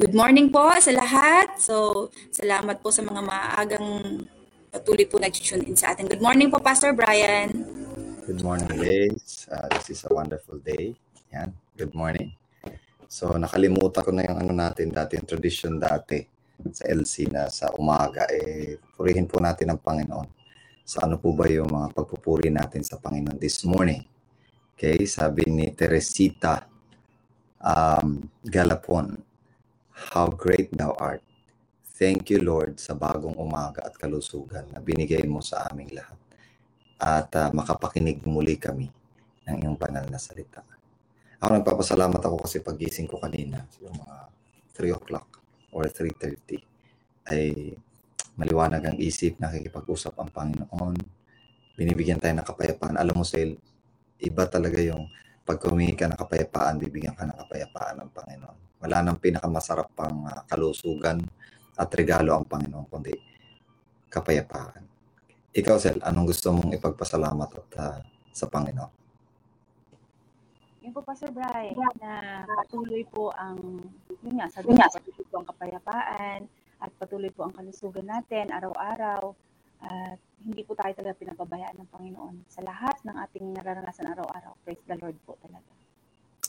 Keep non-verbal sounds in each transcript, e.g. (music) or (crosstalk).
Good morning po sa lahat. So, salamat po sa mga maagang patuloy po nag-tune in sa atin. Good morning po, Pastor Brian. Good morning, ladies. Uh, this is a wonderful day. Yan. Good morning. So, nakalimutan ko na yung ano natin dati, yung tradition dati sa LC na sa umaga, eh, purihin po natin ang Panginoon. So, ano po ba yung mga pagpupuri natin sa Panginoon this morning? Okay, sabi ni Teresita um, Galapon, How great thou art. Thank you, Lord, sa bagong umaga at kalusugan na binigay mo sa aming lahat. At uh, makapakinig muli kami ng iyong banal na salita. Ako nagpapasalamat ako kasi pagising ko kanina, yung mga 3 o'clock or 3.30, ay maliwanag ang isip, nakikipag-usap ang Panginoon, binibigyan tayo ng kapayapaan. Alam mo, Sale, iba talaga yung pag humingi ka ng kapayapaan, bibigyan ka ng kapayapaan ng Panginoon. Wala nang pinakamasarap pang uh, kalusugan at regalo ang Panginoon, kundi kapayapaan. Ikaw, Sel, anong gusto mong ipagpasalamat at uh, sa Panginoon? Yun po, Pastor Brian, na patuloy po ang, yun nga, sabi nga, patuloy po ang kapayapaan at patuloy po ang kalusugan natin araw-araw at hindi po tayo talaga pinapabayaan ng Panginoon sa lahat ng ating nararanasan araw-araw. Praise the Lord po talaga.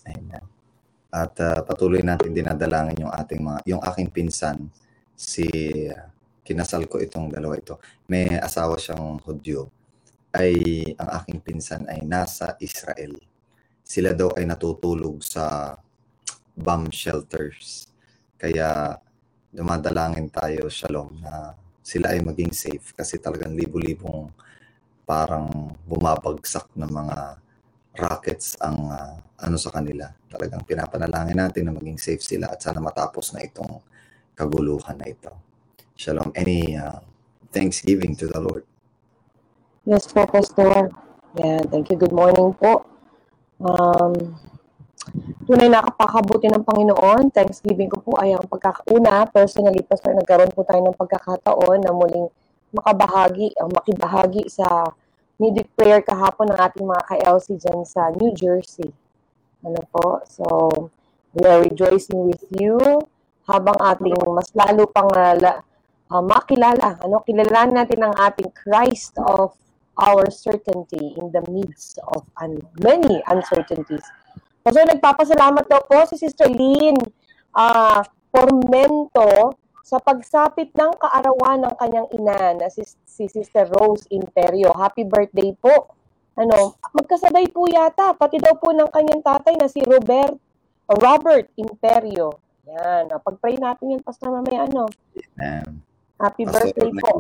Amen. At uh, patuloy natin dinadalangin yung ating mga yung aking pinsan si uh, kinasal ko itong dalawa ito. May asawa siyang Hudyo. Ay ang aking pinsan ay nasa Israel. Sila daw ay natutulog sa bomb shelters. Kaya dumadalangin tayo, Shalom, na sila ay maging safe kasi talagang libo-libong parang bumabagsak na mga rockets ang uh, ano sa kanila. Talagang pinapanalangin natin na maging safe sila at sana matapos na itong kaguluhan na ito. Shalom. Any uh, thanksgiving to the Lord? Yes po, Pastor. Yeah, thank you. Good morning po. Um, tunay nakapakabuti ng Panginoon. Thanksgiving ko po ay ang pagkakauna. Personally, Pastor, nagkaroon po tayo ng pagkakataon na muling makabahagi, makibahagi sa prayer kahapon ng ating mga ka-LC dyan sa New Jersey. Ano po? So, we are rejoicing with you habang ating mas lalo pang uh, makilala, ano, kilalanin natin ang ating Christ of our certainty in the midst of un- many uncertainties. So, nagpapasalamat daw po si Sister Lynn uh, Formento sa pagsapit ng kaarawan ng kanyang ina na si, si Sister Rose Imperio. Happy birthday po. Ano, magkasabay po yata, pati daw po ng kanyang tatay na si Robert Robert Imperio. Yan, pag-pray natin yan, Pastor, mamaya ano. Amen. Happy Pastor, birthday may, po.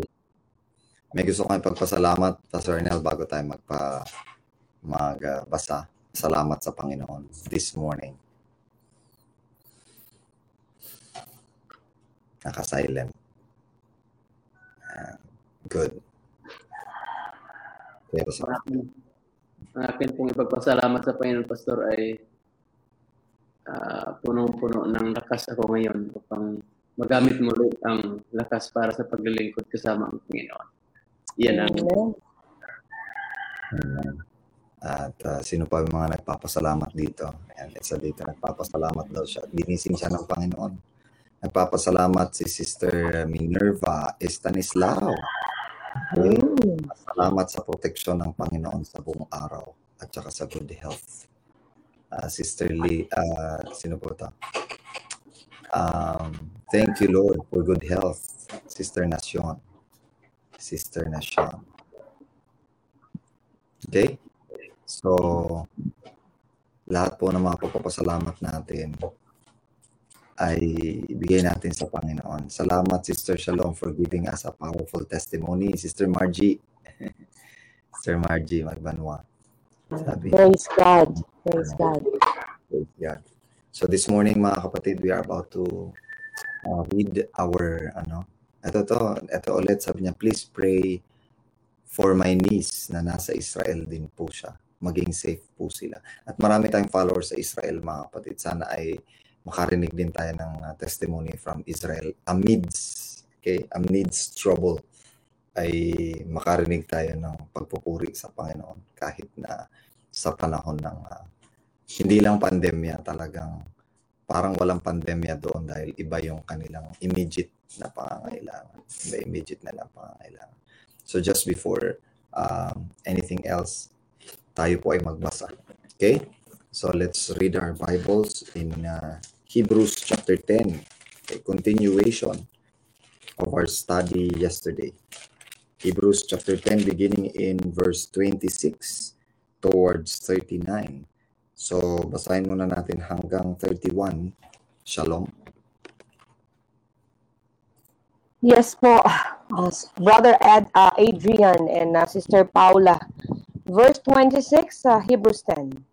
May gusto kong pagpasalamat, Pastor Ernel, bago tayo magpa magbasa. Salamat sa Panginoon this morning. Naka-silent. Uh, good. Pero sa akin, ang akin pong ipagpasalamat sa Panginoon Pastor ay uh, punong-puno ng lakas ako ngayon upang magamit mo ulit ang lakas para sa paglilingkod kasama ang Panginoon. Yan ang Amen. At uh, sino pa yung mga nagpapasalamat dito? Ayan, isa dito nagpapasalamat daw siya. Ginising siya ng Panginoon. Nagpapasalamat si Sister Minerva Estanislao. Okay. Mm. Salamat sa proteksyon ng Panginoon sa buong araw at saka sa good health. Uh, Sister Lee, uh, sino po ito? Um, thank you Lord for good health. Sister Nacion. Sister Nacion. Okay? So, lahat po ng mga pagpapasalamat natin ay ibigay natin sa Panginoon. Salamat, Sister Shalom, for giving us a powerful testimony. Sister Margie, (laughs) Sister Margie Magbanwa. Sabi, Praise God. Praise God. Praise God. So this morning, mga kapatid, we are about to uh, read our, ano, ito to, ito ulit, sabi niya, please pray for my niece na nasa Israel din po siya. Maging safe po sila. At marami tayong followers sa Israel, mga kapatid. Sana ay makarinig din tayo ng uh, testimony from Israel amidst okay amidst trouble ay makarinig tayo ng pagpupuri sa Panginoon kahit na sa panahon ng uh, hindi lang pandemya talagang parang walang pandemya doon dahil iba yung kanilang immediate na pangangailangan. Iba immediate na lang pangangailangan. So just before um, anything else, tayo po ay magbasa. Okay? So let's read our Bibles in uh, Hebrews chapter 10, a continuation of our study yesterday. Hebrews chapter 10 beginning in verse 26 towards 39. So basahin muna natin hanggang 31. Shalom. Yes po, uh, Brother Ed, uh, Adrian and uh, Sister Paula. Verse 26, uh, Hebrews 10.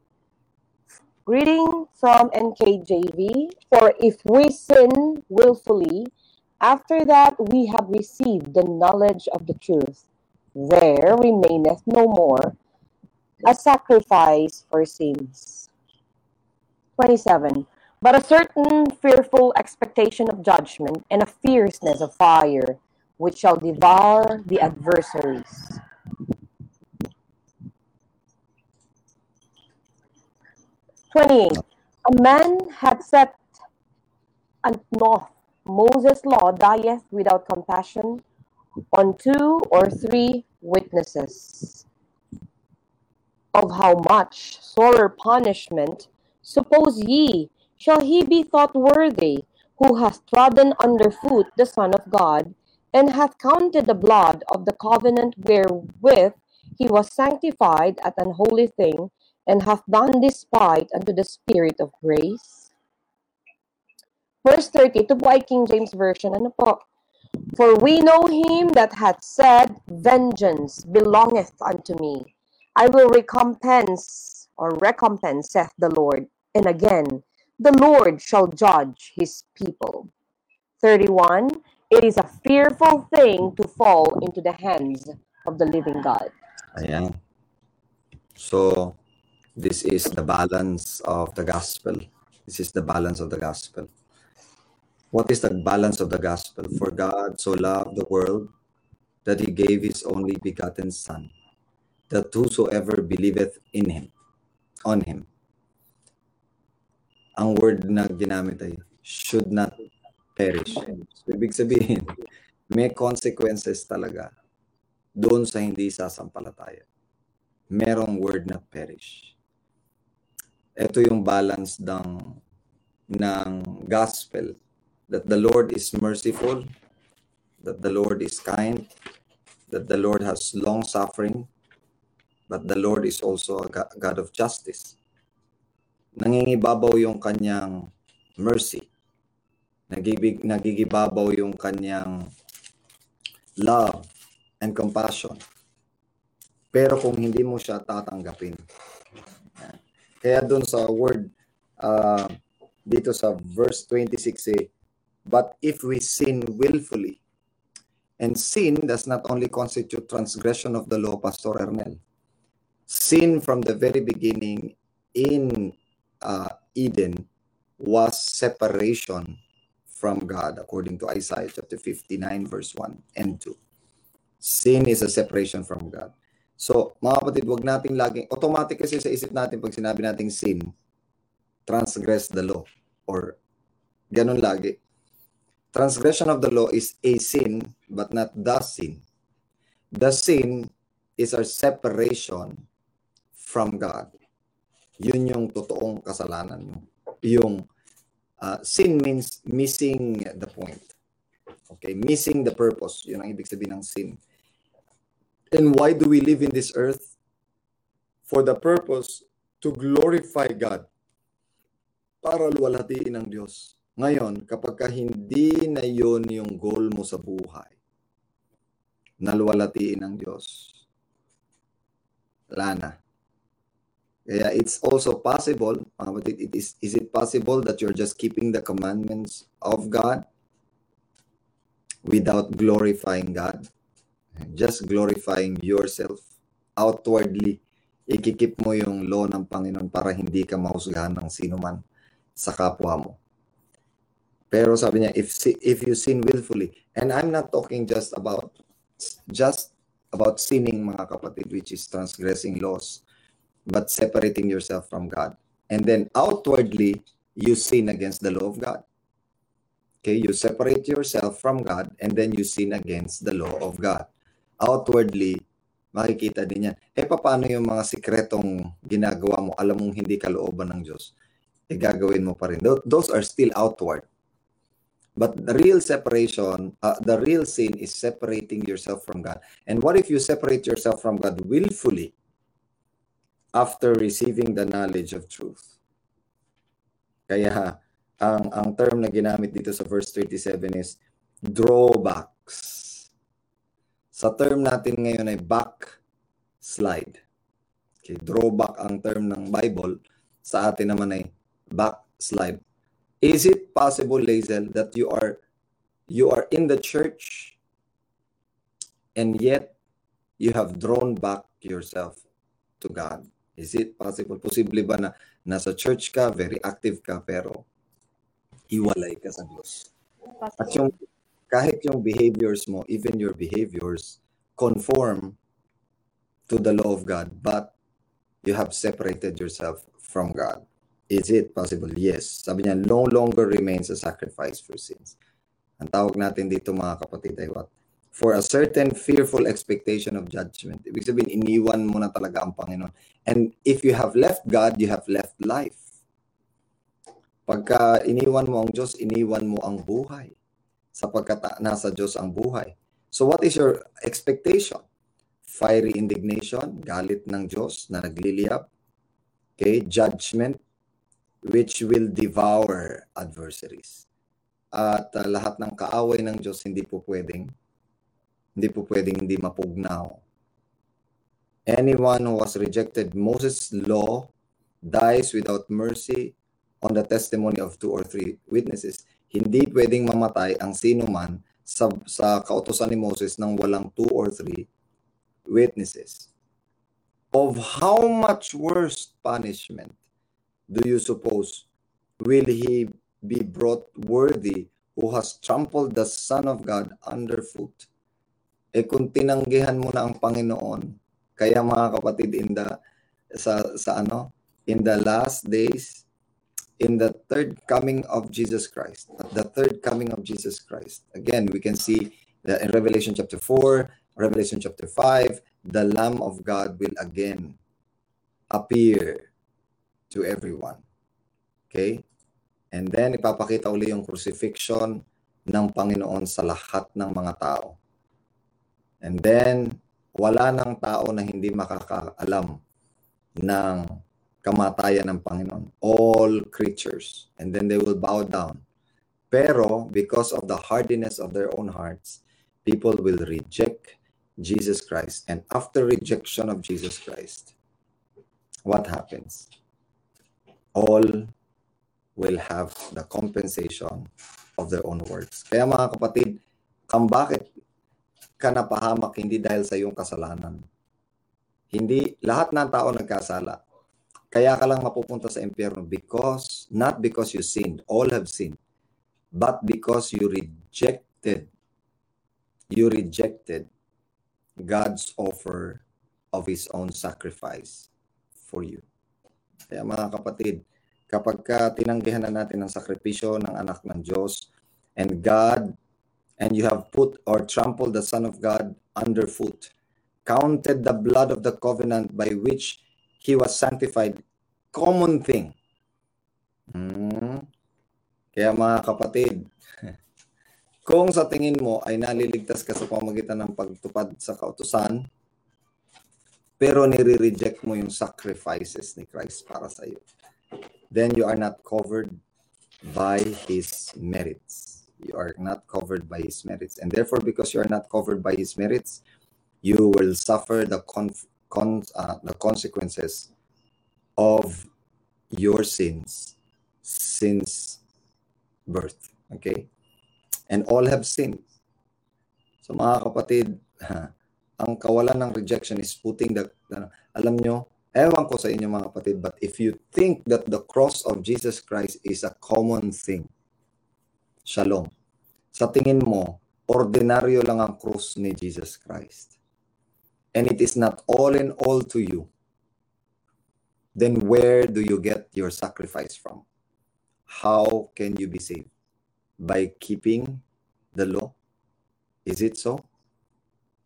Reading from NKJV, For if we sin willfully, after that we have received the knowledge of the truth, there remaineth no more a sacrifice for sins. 27. But a certain fearful expectation of judgment and a fierceness of fire, which shall devour the adversaries. Twenty-eight. A man had set and oath. Moses' law dieth without compassion on two or three witnesses. Of how much sorer punishment, suppose ye, shall he be thought worthy, who hath trodden under foot the Son of God, and hath counted the blood of the covenant wherewith he was sanctified at an holy thing, and hath done despite unto the Spirit of grace? Verse 30, ito po ay King James Version, ano po? For we know him that hath said, Vengeance belongeth unto me. I will recompense, or recompense, saith the Lord. And again, the Lord shall judge his people. 31. It is a fearful thing to fall into the hands of the living God. Ayan. So, this is the balance of the gospel. This is the balance of the gospel. What is the balance of the gospel? For God so loved the world that he gave his only begotten Son, that whosoever believeth in him, on him. Ang word na ginamit ay should not perish. So, ibig sabihin, may consequences talaga doon sa hindi sasampalataya. Merong word na perish. Ito yung balance ng ng gospel that the Lord is merciful, that the Lord is kind, that the Lord has long suffering, but the Lord is also a God of justice. Nangingibabaw yung kanyang mercy. Nagibig, nagigibabaw yung kanyang love and compassion. Pero kung hindi mo siya tatanggapin. Kaya doon sa word, uh, dito sa verse 26 eh, But if we sin willfully, and sin does not only constitute transgression of the law, Pastor Ernel. Sin from the very beginning in uh, Eden was separation from God, according to Isaiah chapter 59, verse 1 and 2. Sin is a separation from God. So, mga kapatid, wag nating laging, automatic kasi sa isip natin pag sinabi nating sin, transgress the law. Or, ganun lagi. Transgression of the law is a sin, but not the sin. The sin is our separation from God. Yun yung totoong kasalanan mo. Yung uh, sin means missing the point. Okay, missing the purpose. Yun ang ibig sabihin ng sin. And why do we live in this earth? For the purpose to glorify God. Para luwalhatiin ng Diyos. Ngayon, kapag ka hindi na yon yung goal mo sa buhay, naluwalhatiin ng Diyos, wala na. Kaya it's also possible, mga kapatid, it is, is it possible that you're just keeping the commandments of God without glorifying God? Just glorifying yourself outwardly. Ikikip mo yung law ng Panginoon para hindi ka mahusgahan ng sino man sa kapwa mo. Pero sabi niya, if if you sin willfully, and I'm not talking just about just about sinning mga kapatid, which is transgressing laws, but separating yourself from God. And then outwardly, you sin against the law of God. Okay, you separate yourself from God and then you sin against the law of God. Outwardly, makikita din yan. Eh, paano yung mga sikretong ginagawa mo, alam mong hindi kalooban ng Diyos? Eh, gagawin mo pa rin. Tho- Those are still outward. But the real separation, uh, the real sin is separating yourself from God. And what if you separate yourself from God willfully after receiving the knowledge of truth? Kaya ang ang term na ginamit dito sa verse 37 is drawbacks. Sa term natin ngayon ay backslide. Okay, drawback ang term ng Bible. Sa atin naman ay backslide. Is it possible, Lazel, that you are you are in the church and yet you have drawn back yourself to God? Is it possible? Posible ba na nasa church ka, very active ka, pero hiwalay ka sa Diyos? At yung kahit yung behaviors mo, even your behaviors, conform to the law of God, but you have separated yourself from God. Is it possible? Yes. Sabi niya, no longer remains a sacrifice for sins. Ang tawag natin dito mga kapatid ay what? For a certain fearful expectation of judgment. Ibig sabihin, iniwan mo na talaga ang Panginoon. And if you have left God, you have left life. Pagka iniwan mo ang Diyos, iniwan mo ang buhay. Sapagkat nasa Diyos ang buhay. So what is your expectation? Fiery indignation, galit ng Diyos na nagliliyab. Okay, judgment, which will devour adversaries. At uh, lahat ng kaaway ng Diyos hindi po pwedeng hindi po pwedeng hindi mapugnaw. Anyone who has rejected Moses' law dies without mercy on the testimony of two or three witnesses. Hindi pwedeng mamatay ang sino man sa, sa kautosan ni Moses ng walang two or three witnesses. Of how much worse punishment do you suppose will he be brought worthy who has trampled the Son of God underfoot? Eh kung tinanggihan mo na ang Panginoon, kaya mga kapatid in the sa sa ano, in the last days, in the third coming of Jesus Christ, at the third coming of Jesus Christ. Again, we can see that in Revelation chapter 4, Revelation chapter 5, the Lamb of God will again appear to everyone. Okay? And then, ipapakita uli yung crucifixion ng Panginoon sa lahat ng mga tao. And then, wala ng tao na hindi makakaalam ng kamatayan ng Panginoon. All creatures. And then they will bow down. Pero, because of the hardiness of their own hearts, people will reject Jesus Christ. And after rejection of Jesus Christ, what happens? All will have the compensation of their own works. Kaya mga kapatid, kung bakit ka napahamak hindi dahil sa iyong kasalanan. Hindi, lahat ng tao nagkasala. Kaya ka lang mapupunta sa impyerno because, not because you sinned, all have sinned, but because you rejected, you rejected God's offer of His own sacrifice for you. Kaya mga kapatid, kapag ka tinanggihan na natin ang sakripisyo ng anak ng Diyos and God and you have put or trampled the Son of God underfoot, counted the blood of the covenant by which he was sanctified, common thing. Hmm. Kaya mga kapatid, (laughs) kung sa tingin mo ay naliligtas ka sa pamagitan ng pagtupad sa kautusan, pero nire-reject mo yung sacrifices ni Christ para sa iyo, then you are not covered by His merits. You are not covered by His merits. And therefore, because you are not covered by His merits, you will suffer the, con- con- uh, the consequences of your sins since birth. Okay? And all have sinned. So mga kapatid, (laughs) ang kawalan ng rejection is putting the, ano, alam nyo, ewan ko sa inyo mga kapatid, but if you think that the cross of Jesus Christ is a common thing, shalom. Sa tingin mo, ordinaryo lang ang krus ni Jesus Christ. And it is not all in all to you. Then where do you get your sacrifice from? how can you be saved? By keeping the law? Is it so?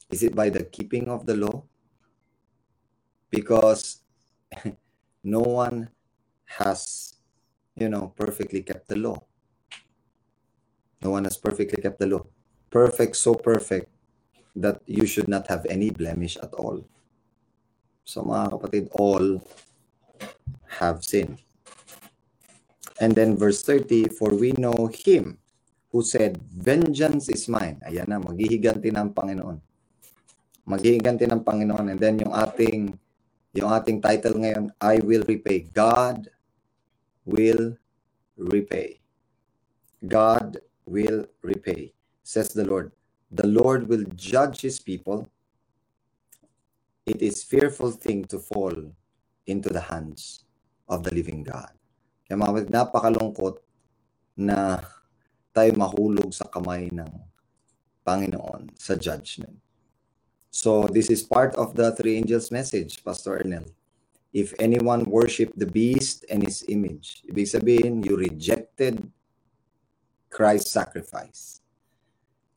Is it by the keeping of the law? Because (laughs) no one has, you know, perfectly kept the law. No one has perfectly kept the law. Perfect, so perfect that you should not have any blemish at all. So mga kapatid, all have sinned. And then verse 30, For we know him who said, Vengeance is mine. Ayan na, maghihiganti ng Panginoon. Maghihiganti ng Panginoon. And then yung ating, yung ating title ngayon, I will repay. God will repay. God will repay, says the Lord. The Lord will judge his people. It is fearful thing to fall into the hands of the living God. Kaya mga kapatid, napakalungkot na tayo mahulog sa kamay ng Panginoon sa judgment. So this is part of the three angels message, Pastor Ernel. If anyone worship the beast and his image, ibig sabihin, you rejected Christ's sacrifice.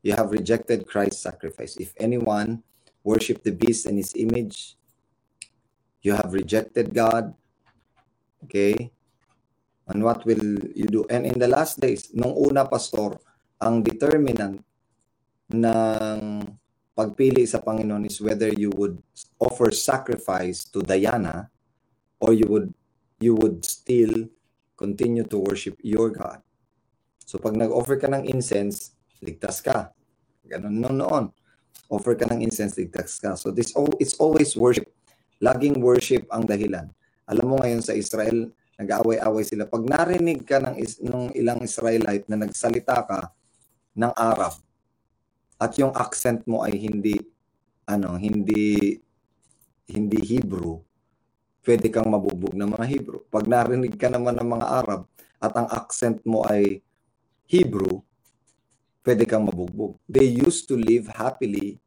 You have rejected Christ's sacrifice. If anyone worship the beast and his image, you have rejected God. Okay? And what will you do? And in the last days, nung una, Pastor, ang determinant ng pagpili sa Panginoon is whether you would offer sacrifice to Diana or you would you would still continue to worship your God. So pag nag-offer ka ng incense, ligtas ka. Ganun noon noon. Offer ka ng incense, ligtas ka. So this oh, it's always worship. Laging worship ang dahilan. Alam mo ngayon sa Israel, nag-away-away sila. Pag narinig ka ng, is, ng ilang Israelite na nagsalita ka ng Arab at yung accent mo ay hindi ano, hindi hindi Hebrew, pwede kang mabubog ng mga Hebrew. Pag narinig ka naman ng mga Arab at ang accent mo ay Hebrew, pwede kang mabugbog. They used to live happily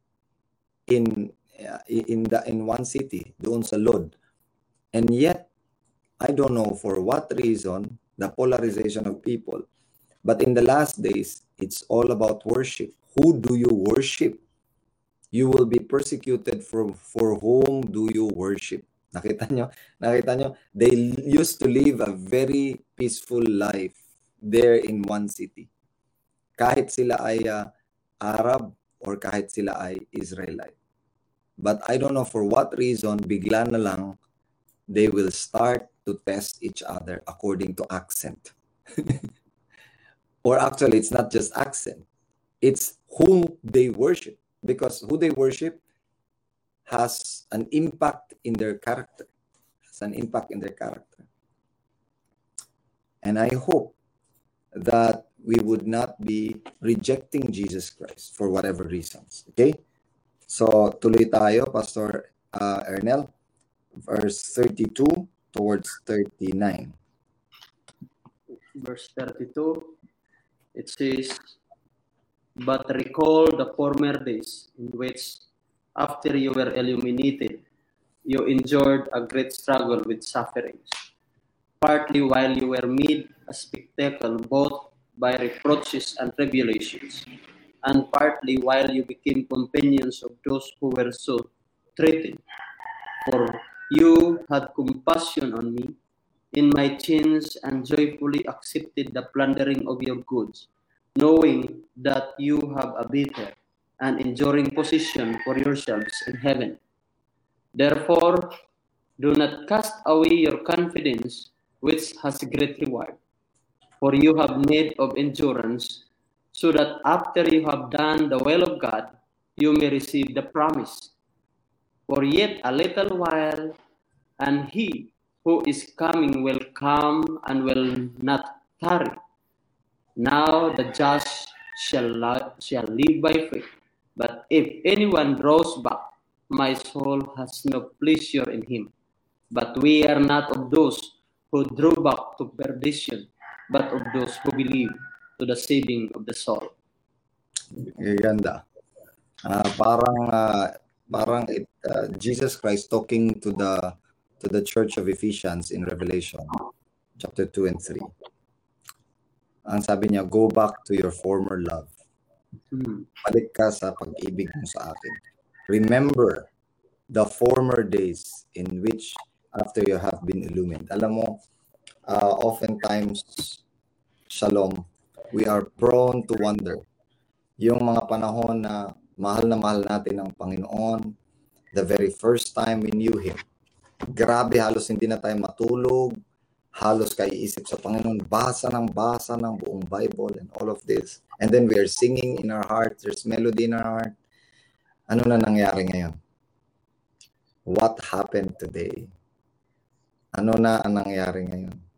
in uh, in the in one city, doon sa Lod. And yet, I don't know for what reason, the polarization of people. But in the last days, it's all about worship. Who do you worship? You will be persecuted for for whom do you worship? Nakita nyo? Nakita nyo? They used to live a very peaceful life there in one city. Kahit sila ay uh, Arab or kahit sila ay Israelite. But I don't know for what reason, bigla na lang, they will start to test each other according to accent. (laughs) or actually, it's not just accent. It's whom they worship. Because who they worship has an impact in their character. Has an impact in their character. And I hope that we would not be rejecting Jesus Christ for whatever reasons. Okay? So, tuloy tayo, Pastor uh, Ernel, verse 32 towards 39. verse 32, it says, But recall the former days in which, after you were illuminated, you endured a great struggle with sufferings, partly while you were made a spectacle both by reproaches and tribulations, and partly while you became companions of those who were so treated. For you had compassion on me in my chains and joyfully accepted the plundering of your goods, knowing that you have a better and enduring position for yourselves in heaven. Therefore, do not cast away your confidence, which has great reward. For you have need of endurance, so that after you have done the will of God, you may receive the promise. For yet a little while, and he who is coming will come and will not tarry. Now the just shall, li- shall live by faith. But if anyone draws back, my soul has no pleasure in him. But we are not of those who drew back to perdition, but of those who believe to the saving of the soul. Ganda. Ah, parang ah, parang it, ah, Jesus Christ talking to the to the church of Ephesians in Revelation chapter 2 and 3. Ang sabi niya, go back to your former love. Mm. Balik ka sa pag-ibig mo sa akin. Remember the former days in which after you have been illumined. Alam mo, uh, oftentimes, shalom, we are prone to wonder. Yung mga panahon na mahal na mahal natin ang Panginoon, the very first time we knew Him, grabe halos hindi na tayo matulog, halos kaiisip sa Panginoon, basa ng basa ng buong Bible and all of this. And then we are singing in our heart, there's melody in our heart. Ano na nangyari ngayon? What happened today? Ano na ang nangyari ngayon?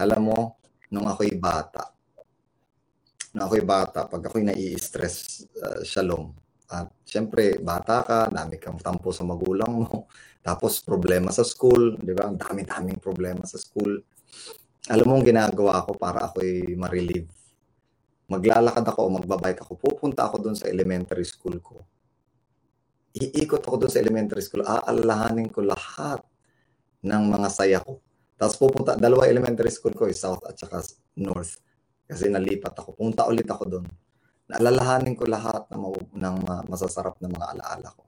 Alam mo, nung ako'y bata, nung ako'y bata, pag ako'y nai-stress, uh, shalom. At syempre, bata ka, dami kang tampo sa magulang mo, (laughs) tapos problema sa school, di ba? Ang dami-daming problema sa school. Alam mo ang ginagawa ko para ako'y ma-relieve. Maglalakad ako o magbabike ako, pupunta ako doon sa elementary school ko. Iikot ako doon sa elementary school, aalalahanin ko lahat ng mga saya ko. Tapos pupunta, dalawa elementary school ko, eh, south at saka north. Kasi nalipat ako. Punta ulit ako doon. Naalalahanin ko lahat ng, ng masasarap na mga alaala ko.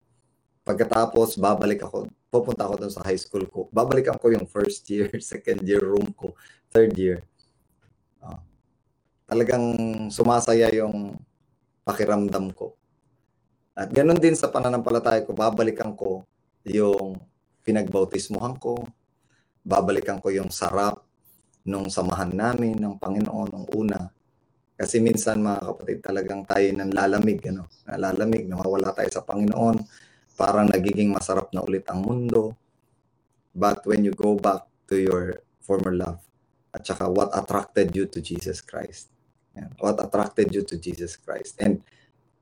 Pagkatapos, babalik ako, pupunta ako doon sa high school ko. Babalikan ko yung first year, (laughs) second year room ko, third year. Uh, talagang sumasaya yung pakiramdam ko. At ganun din sa pananampalataya ko, babalikan ko yung pinagbautismuhan ko, babalikan ko yung sarap nung samahan namin ng Panginoon nung una. Kasi minsan mga kapatid talagang tayo nang lalamig, ano? Nalalamig, nawawala tayo sa Panginoon, parang nagiging masarap na ulit ang mundo. But when you go back to your former love, at saka what attracted you to Jesus Christ. Yeah. What attracted you to Jesus Christ. And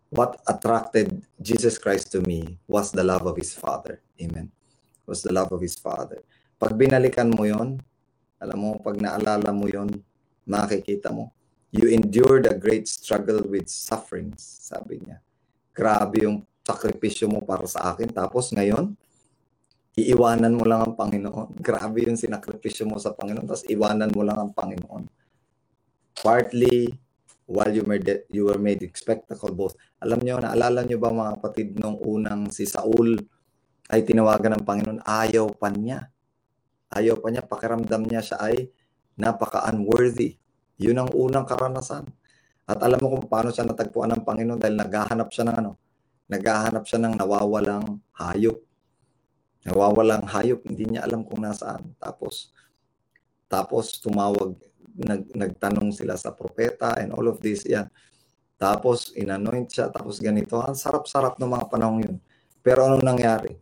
what attracted Jesus Christ to me was the love of His Father. Amen. Was the love of His Father. Pag binalikan mo yon, alam mo, pag naalala mo yon, makikita mo, you endured a great struggle with sufferings, sabi niya. Grabe yung sakripisyo mo para sa akin. Tapos ngayon, iiwanan mo lang ang Panginoon. (laughs) Grabe yung sinakripisyo mo sa Panginoon, tapos iwanan mo lang ang Panginoon. Partly, while you, made, you were made spectacle both. Alam niyo, naalala niyo ba mga kapatid nung unang si Saul ay tinawagan ng Panginoon, ayaw pa niya. Ayaw pa niya, pakiramdam niya siya ay napaka-unworthy. Yun ang unang karanasan. At alam mo kung paano siya natagpuan ng Panginoon dahil naghahanap siya ng ano? Naghahanap siya ng nawawalang hayop. Nawawalang hayop, hindi niya alam kung nasaan. Tapos, tapos tumawag nag, nagtanong sila sa propeta and all of this, yan. Tapos, inanoint siya, tapos ganito. Ang sarap-sarap ng mga panahon yun. Pero anong nangyari?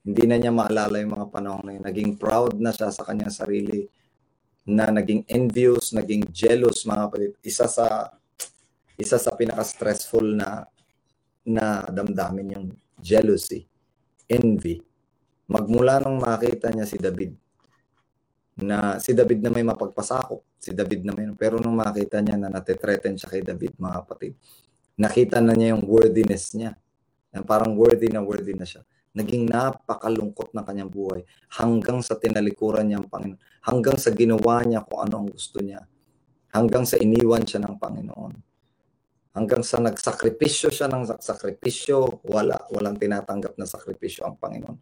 Hindi na niya maalala yung mga panahon na yun. Naging proud na siya sa kanyang sarili na naging envious, naging jealous mga kapatid. Isa sa isa sa pinaka-stressful na na damdamin yung jealousy, envy. Magmula nung makita niya si David, na si David na may mapagpasakop, si David na may, pero nung makita niya na natetreten siya kay David, mga kapatid, nakita na niya yung worthiness niya. Na parang worthy na worthy na siya. Naging napakalungkot ng kanyang buhay hanggang sa tinalikuran niya ang Panginoon. Hanggang sa ginawa niya kung ano ang gusto niya. Hanggang sa iniwan siya ng Panginoon. Hanggang sa nagsakripisyo siya ng sakripisyo, wala, walang tinatanggap na sakripisyo ang Panginoon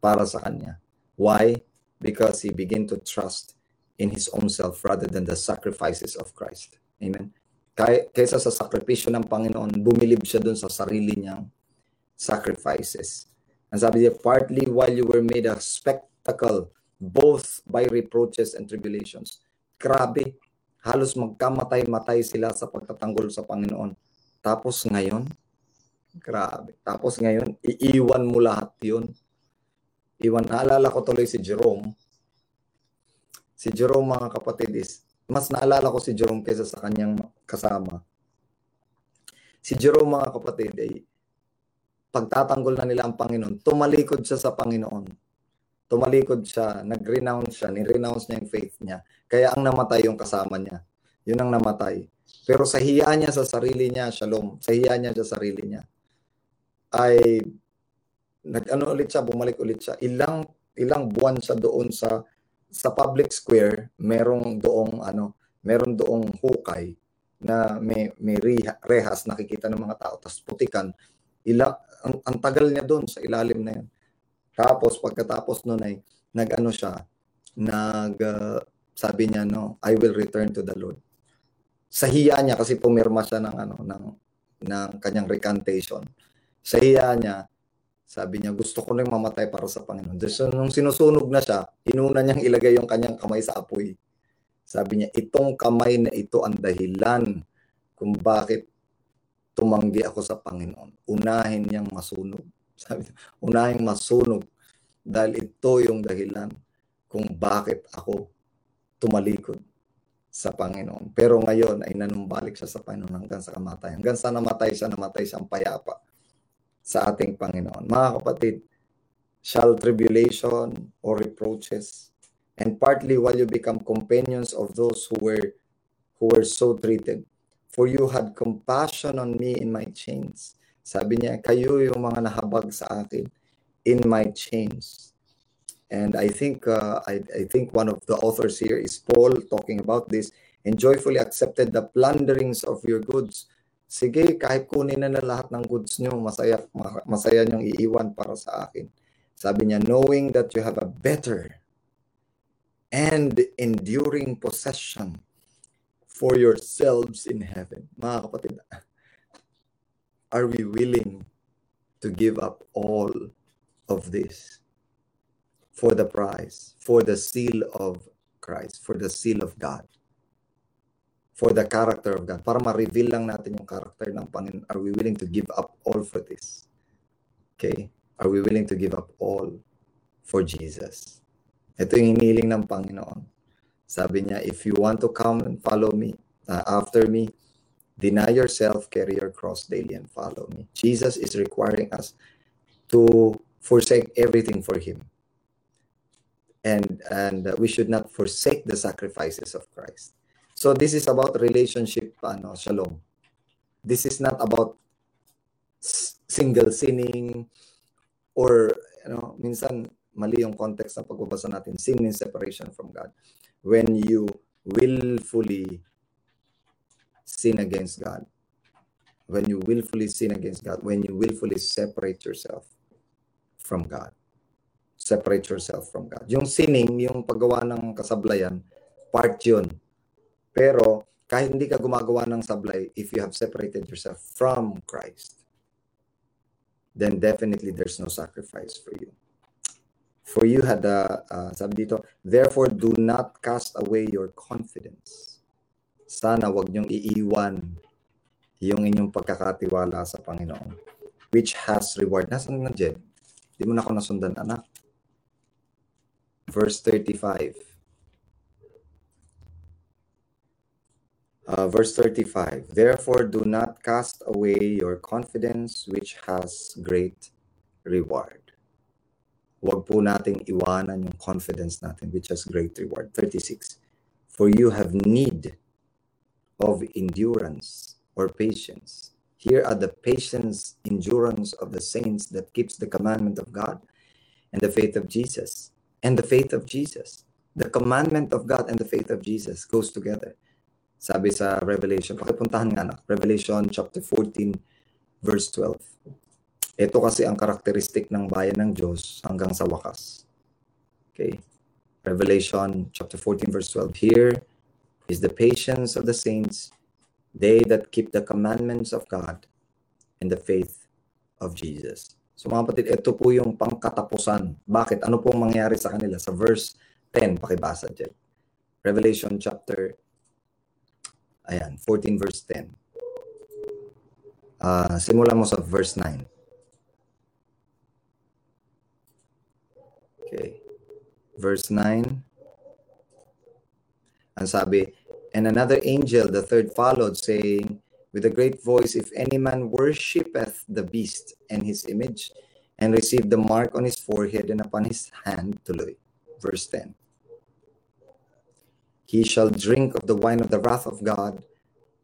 para sa kanya. Why? because he began to trust in his own self rather than the sacrifices of Christ. Amen. Kay, kaysa sa sakripisyo ng Panginoon, bumilib siya dun sa sarili niyang sacrifices. And sabi niya, partly while you were made a spectacle, both by reproaches and tribulations. Grabe, halos magkamatay-matay sila sa pagtatanggol sa Panginoon. Tapos ngayon, grabe. Tapos ngayon, iiwan mo lahat yun iwan. Naalala ko tuloy si Jerome. Si Jerome mga kapatid is, mas naalala ko si Jerome kaysa sa kanyang kasama. Si Jerome mga kapatid ay pagtatanggol na nila ang Panginoon, tumalikod siya sa Panginoon. Tumalikod siya, nag-renounce siya, ni-renounce niya yung faith niya. Kaya ang namatay yung kasama niya. Yun ang namatay. Pero sa hiya niya sa sarili niya, shalom, sa hiya niya sa sarili niya, ay nag-ano ulit siya, bumalik ulit siya. Ilang ilang buwan siya doon sa sa public square, merong doong ano, meron doong hukay na may, may reha- rehas nakikita ng mga tao, tapos putikan, ila, ang, ang tagal niya doon sa ilalim na yan. Tapos pagkatapos noon ay nag-ano siya, nag uh, sabi niya no, I will return to the Lord. Sa hiya niya kasi pumirma siya ng ano ng ng kanyang recantation. Sa hiya niya, sabi niya gusto ko rin mamatay para sa Panginoon. So, nung sinusunog na siya, inuna niyang ilagay yung kanyang kamay sa apoy. Sabi niya, itong kamay na ito ang dahilan kung bakit tumanggi ako sa Panginoon. Unahin niyang masunog. (laughs) Sabi unahin masunog dahil ito yung dahilan kung bakit ako tumalikod sa Panginoon. Pero ngayon ay nanumbalik siya sa Panginoon hanggang sa kamatayan. Hanggang sa namatay siya, namatay siyang payapa sa ating Panginoon. Mga kapatid, shall tribulation or reproaches, and partly while you become companions of those who were who were so treated. For you had compassion on me in my chains. Sabi niya, kayo yung mga nahabag sa akin in my chains. And I think uh, I, I think one of the authors here is Paul talking about this and joyfully accepted the plunderings of your goods. Sige, kahit kunin na na lahat ng goods nyo, masaya, masaya nyong iiwan para sa akin. Sabi niya, knowing that you have a better and enduring possession for yourselves in heaven. Mga kapatid, are we willing to give up all of this for the prize, for the seal of Christ, for the seal of God, for the character of God? Para ma-reveal lang natin yung character ng Panginoon. Are we willing to give up all for this? Okay? Are we willing to give up all for Jesus? Ito yung hiniling ng Panginoon. Sabi niya, if you want to come and follow me, uh, after me, deny yourself, carry your cross daily and follow me. Jesus is requiring us to forsake everything for him. And and we should not forsake the sacrifices of Christ. So this is about relationship ano, shalom. This is not about single sinning or you know, minsan mali yung context ng pagbabasa natin. Sin means separation from God. When you willfully sin against God, when you willfully sin against God, when you willfully separate yourself from God, separate yourself from God. Yung sinning, yung paggawa ng kasablayan, part yun. Pero kahit hindi ka gumagawa ng sablay, if you have separated yourself from Christ, then definitely there's no sacrifice for you. For you had a, uh, sabi dito, therefore do not cast away your confidence. Sana wag niyong iiwan yung inyong pagkakatiwala sa Panginoon, which has reward. Nasaan na, Jed? Di mo na ako nasundan, anak. Verse 35. Uh, verse 35 Therefore, do not cast away your confidence, which has great reward. Huwag po nating iwanan yung confidence natin, which has great reward. 36 For you have need of endurance or patience. Here are the patience, endurance of the saints that keeps the commandment of God and the faith of Jesus. And the faith of Jesus. The commandment of God and the faith of Jesus goes together. Sabi sa Revelation, pakipuntahan nga na, Revelation chapter 14, verse 12. Ito kasi ang karakteristik ng bayan ng Diyos hanggang sa wakas. Okay. Revelation chapter 14, verse 12. Here is the patience of the saints, they that keep the commandments of God and the faith of Jesus. So mga kapatid, ito po yung pangkatapusan. Bakit? Ano pong mangyari sa kanila? Sa verse 10, pakibasa dyan. Revelation chapter Ayan, 14 verse 10. Uh, simulan mo sa verse 9. Okay. Verse 9. Ang sabi, And another angel, the third, followed, saying with a great voice, If any man worshippeth the beast and his image, and receive the mark on his forehead and upon his hand, tuloy. Verse 10. He shall drink of the wine of the wrath of God,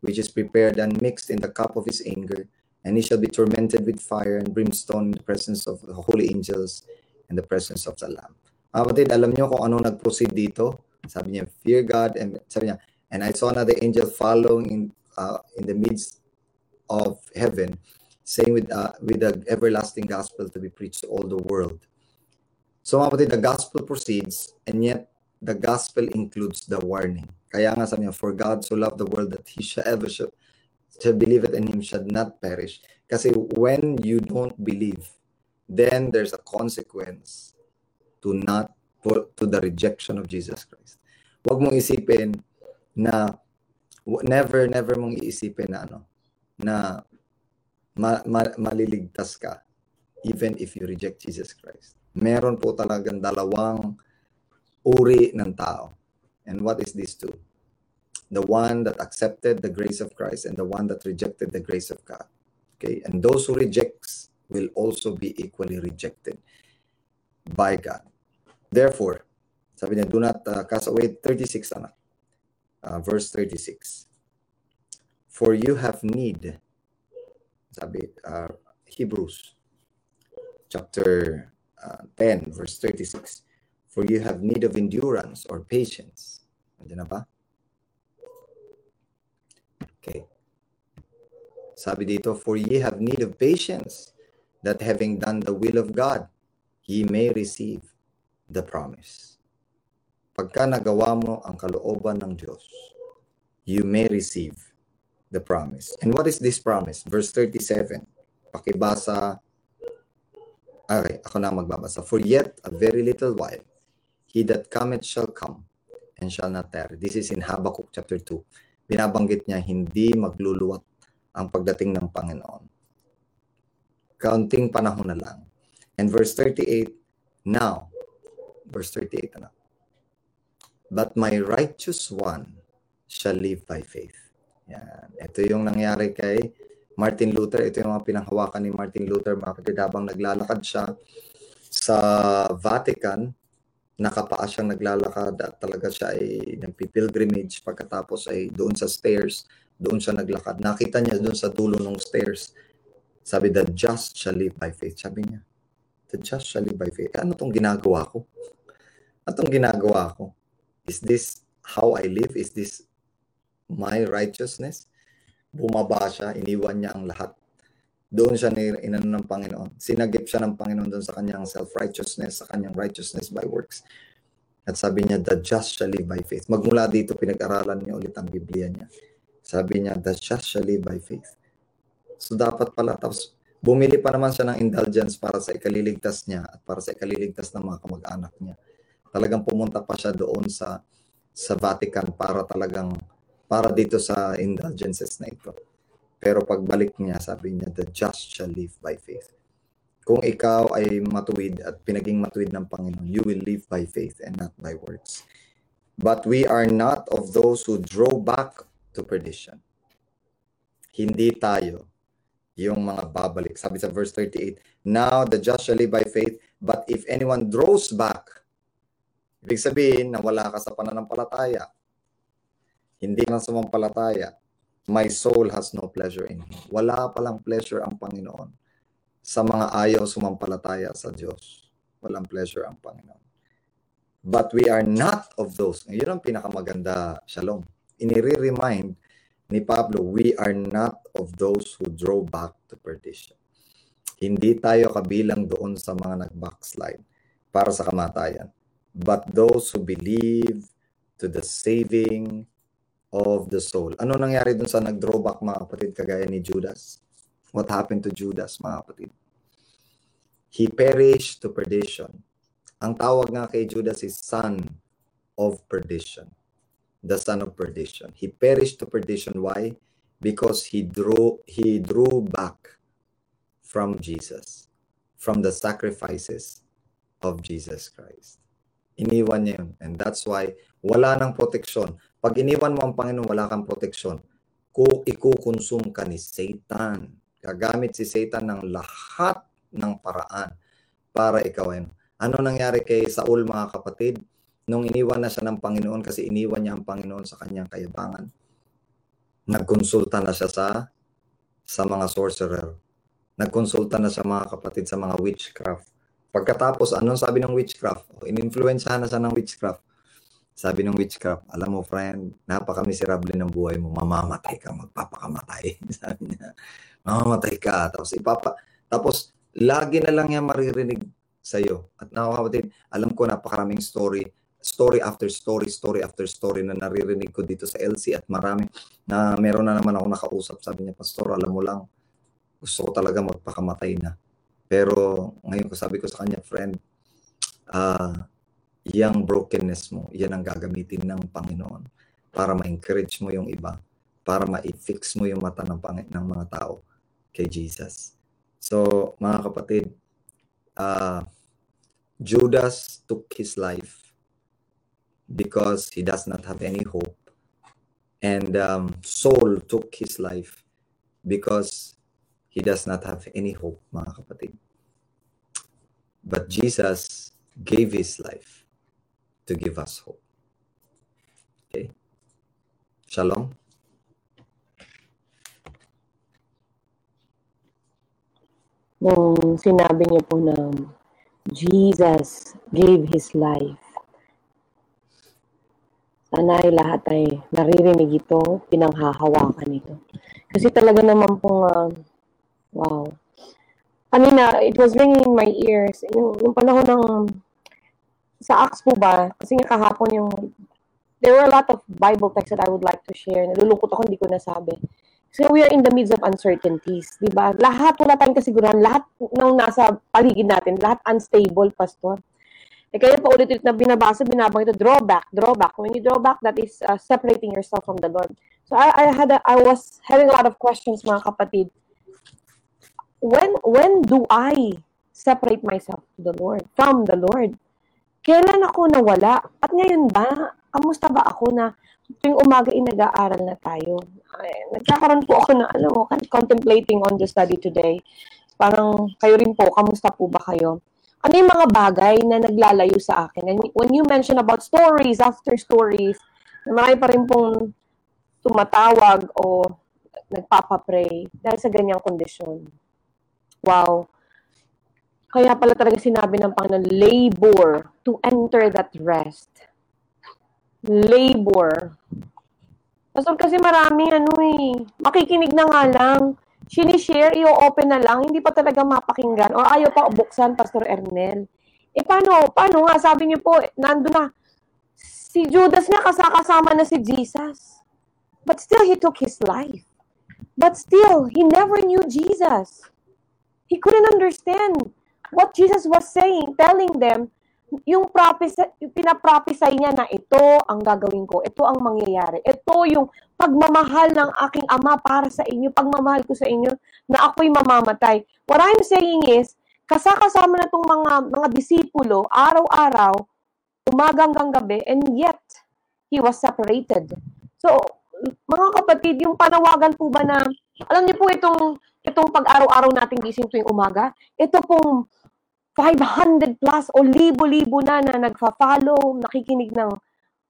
which is prepared and mixed in the cup of his anger, and he shall be tormented with fire and brimstone in the presence of the holy angels and the presence of the Lamb. Mga kapatid, alam niyo kung ano nag-proceed dito? Sabi niya, fear God, and sabi niya, And I saw another angel following in, uh, in the midst of heaven, saying with, uh, with the everlasting gospel to be preached to all the world. So mga kapatid, the gospel proceeds, and yet the gospel includes the warning. Kaya nga sabi niya, for God so loved the world that he shall ever shall, shall believe it in him shall not perish. Kasi when you don't believe, then there's a consequence to not for, to the rejection of Jesus Christ. Huwag mong isipin na never never mong iisipin na ano na ma, ma, maliligtas ka even if you reject Jesus Christ. Meron po talagang dalawang uri ng tao. And what is these two? The one that accepted the grace of Christ and the one that rejected the grace of God. Okay? And those who rejects will also be equally rejected by God. Therefore, sabi niya, do not uh, cast away 36 anak. Uh, verse 36. For you have need, sabi, uh, Hebrews chapter uh, 10, verse 36. For you have need of endurance or patience. Nandiyan na ba? Okay. Sabi dito, for ye have need of patience, that having done the will of God, ye may receive the promise. Pagka nagawa mo ang kalooban ng Diyos, you may receive the promise. And what is this promise? Verse 37. Pakibasa. Okay, ako na magbabasa. For yet a very little while, he that cometh shall come and shall not tarry. This is in Habakkuk chapter 2. Binabanggit niya, hindi magluluwat ang pagdating ng Panginoon. Kaunting panahon na lang. And verse 38, now, verse 38 na. But my righteous one shall live by faith. Yan. Ito yung nangyari kay Martin Luther. Ito yung mga pinanghawakan ni Martin Luther. Mga kapatid, habang naglalakad siya sa Vatican, nakapaa siyang naglalakad at talaga siya ay nagpipilgrimage pagkatapos ay doon sa stairs, doon siya naglakad. Nakita niya doon sa dulo ng stairs. Sabi, the just shall live by faith. Sabi niya, the just shall live by faith. Ano tong ginagawa ko? Ano tong ginagawa ko? Is this how I live? Is this my righteousness? Bumaba siya, iniwan niya ang lahat. Doon siya inano ng Panginoon. Sinagip siya ng Panginoon doon sa kanyang self-righteousness, sa kanyang righteousness by works. At sabi niya, the just shall live by faith. Magmula dito, pinag-aralan niya ulit ang Biblia niya. Sabi niya, the just shall live by faith. So dapat pala, tapos bumili pa naman siya ng indulgence para sa ikaliligtas niya at para sa ikaliligtas ng mga kamag-anak niya. Talagang pumunta pa siya doon sa sa Vatican para talagang para dito sa indulgences na ito. Pero pagbalik niya, sabi niya, the just shall live by faith. Kung ikaw ay matuwid at pinaging matuwid ng Panginoon, you will live by faith and not by words. But we are not of those who draw back to perdition. Hindi tayo yung mga babalik. Sabi sa verse 38, Now the just shall live by faith, but if anyone draws back, ibig sabihin na wala ka sa pananampalataya, hindi na sumampalataya, my soul has no pleasure in Him. Wala palang pleasure ang Panginoon sa mga ayaw sumampalataya sa Diyos. Walang pleasure ang Panginoon. But we are not of those. Yun ang pinakamaganda, Shalom. Inire-remind ni Pablo, we are not of those who draw back to perdition. Hindi tayo kabilang doon sa mga nag-backslide para sa kamatayan. But those who believe to the saving of the soul. Ano nangyari dun sa nag-drawback mga kapatid kagaya ni Judas? What happened to Judas mga kapatid? He perished to perdition. Ang tawag nga kay Judas is son of perdition. The son of perdition. He perished to perdition. Why? Because he drew he drew back from Jesus, from the sacrifices of Jesus Christ. Iniwan niya yun. And that's why wala nang proteksyon. Pag iniwan mo ang Panginoon, wala kang proteksyon. Kung ikukonsum ka ni Satan, gagamit si Satan ng lahat ng paraan para ikaw ay ano nangyari kay Saul mga kapatid? Nung iniwan na siya ng Panginoon kasi iniwan niya ang Panginoon sa kanyang kayabangan. Nagkonsulta na siya sa sa mga sorcerer. Nagkonsulta na siya mga kapatid sa mga witchcraft. Pagkatapos, anong sabi ng witchcraft? In-influensyahan na siya ng witchcraft. Sabi ng witchcraft, alam mo friend, napaka-miserable ng buhay mo, mamamatay ka, magpapakamatay. (laughs) Sabi niya, mamamatay ka. Tapos ipapa, tapos lagi na lang yan maririnig sa'yo. At nakakapatid, alam ko napakaraming story, story after story, story after story na naririnig ko dito sa LC at marami na meron na naman ako nakausap. Sabi niya, Pastor, alam mo lang, gusto ko talaga magpakamatay na. Pero ngayon ko sabi ko sa kanya, friend, ah, yung brokenness mo, yan ang gagamitin ng Panginoon para ma-encourage mo yung iba, para ma-fix mo yung mata ng, Pang- ng mga tao kay Jesus. So, mga kapatid, uh, Judas took his life because he does not have any hope. And um, Saul took his life because he does not have any hope, mga kapatid. But Jesus gave his life to give us hope. Okay? Shalom. Nung sinabi niyo po na Jesus gave His life. Sana ay lahat ay naririnig ito, pinanghahawakan ito. Kasi talaga naman pong, uh, wow. Kanina, it was ringing in my ears. Yung, yung panahon ng sa Acts po ba, kasi nga kahapon yung, there were a lot of Bible texts that I would like to share. Nalulungkot ako, hindi ko nasabi. Kasi we are in the midst of uncertainties, di ba? Lahat, wala tayong kasiguran, lahat ng nasa paligid natin, lahat unstable, pastor. Eh, kaya pa ulit-ulit na binabasa, binabang ito, drawback, drawback. When you draw back, that is uh, separating yourself from the Lord. So I, I had, a, I was having a lot of questions, mga kapatid. When, when do I separate myself to the Lord, from the Lord? Kailan ako nawala? At ngayon ba, kamusta ba ako na tuwing umaga ay nag-aaral na tayo? Ay, nagkakaroon po ako na, ano mo, contemplating on the study today. Parang kayo rin po, kamusta po ba kayo? Ano yung mga bagay na naglalayo sa akin? And when you mention about stories after stories, na marami pa rin pong tumatawag o nagpapapray dahil sa ganyang kondisyon. Wow. Kaya pala talaga sinabi ng Panginoon, labor to enter that rest. Labor. Pastor, kasi marami, ano eh, makikinig na nga lang, sinishare, i-open na lang, hindi pa talaga mapakinggan, or ayaw pa buksan, Pastor Ernel. Eh, paano? Paano nga? Sabi niyo po, nando na, si Judas nga kasakasama na si Jesus. But still, he took his life. But still, he never knew Jesus. He couldn't understand what Jesus was saying, telling them, yung prophesy, yung pinaprophesy niya na ito ang gagawin ko, ito ang mangyayari, ito yung pagmamahal ng aking ama para sa inyo, pagmamahal ko sa inyo na ako'y mamamatay. What I'm saying is, kasakasama na itong mga, mga disipulo, araw-araw, umaga hanggang gabi, and yet, he was separated. So, mga kapatid, yung panawagan po ba na, alam niyo po itong, itong pag-araw-araw nating gising tuwing umaga, ito pong 500 plus o libo-libo na na nagfa-follow, nakikinig ng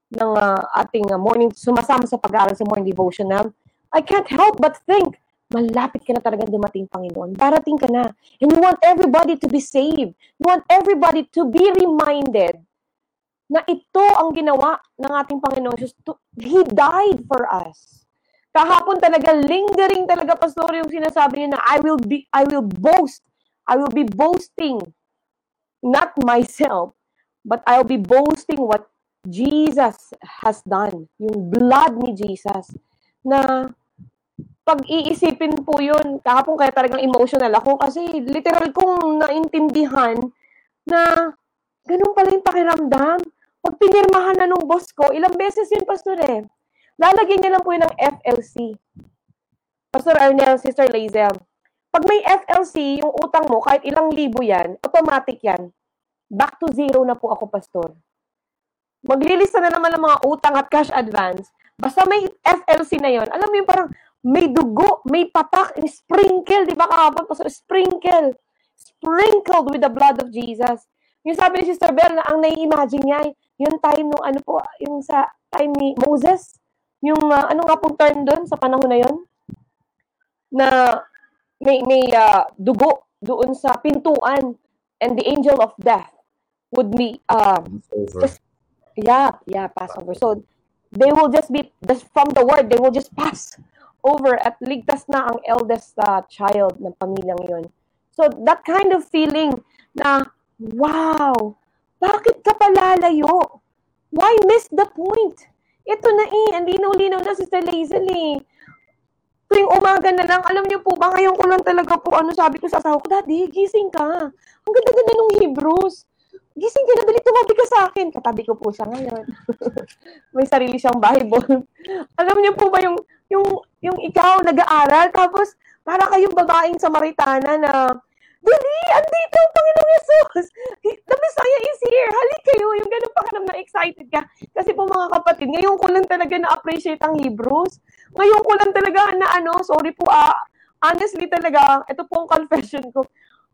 ng uh, ating uh, morning, sumasama sa pag-aaral sa morning devotional, I can't help but think, malapit ka na talaga dumating, Panginoon. Darating ka na. And you want everybody to be saved. You want everybody to be reminded na ito ang ginawa ng ating Panginoon Jesus. He died for us. Kahapon talaga, lingering talaga, Pastor, yung sinasabi niya na I will be, I will boast. I will be boasting not myself, but I'll be boasting what Jesus has done. Yung blood ni Jesus. Na pag iisipin po yun, kahapon kaya talagang emotional ako kasi literal kong naintindihan na ganun pala yung pakiramdam. Pag pinirmahan na nung boss ko, ilang beses yun, Pastor eh. Lalagyan niya lang po yun ng FLC. Pastor Arnel, Sister Lazel, pag may FLC, yung utang mo, kahit ilang libo yan, automatic yan. Back to zero na po ako, Pastor. Maglilista na naman ng mga utang at cash advance. Basta may FLC na yon, alam mo yung parang may dugo, may patak, sprinkle, di ba kahapon? Pastor, sprinkle. Sprinkled with the blood of Jesus. Yung sabi ni Sister Bell na ang nai-imagine niya, yung time nung ano po, yung sa time ni Moses, yung uh, ano nga pong term doon sa panahon na yon na may, may uh, dugo doon sa pintuan and the angel of death would be uh, Over. Yeah, yeah, Passover. So, they will just be, just from the word, they will just pass over at ligtas na ang eldest uh, child ng pamilyang yun. So, that kind of feeling na, wow, bakit ka palalayo? Why miss the point? Ito na eh, ang linaw-linaw na si Lazel eh. Tuwing umaga na lang, alam niyo po ba, ngayon ko lang talaga po, ano sabi ko sa asawa ko, Daddy, gising ka. Ang ganda-ganda ng Hebrews. Gising ka na, dali tumabi ka sa akin. Katabi ko po siya ngayon. (laughs) May sarili siyang Bible. alam niyo po ba yung, yung, yung ikaw nag-aaral, tapos para kayong babaeng Samaritana na, Dali, andito ang Panginoong Yesus. The Messiah is here. Halik kayo. Yung ganun pa ka na excited ka. Kasi po mga kapatid, ngayon ko lang talaga na-appreciate ang Hebrews. Ngayon ko lang talaga na ano, sorry po ah, honestly talaga, ito po ang confession ko.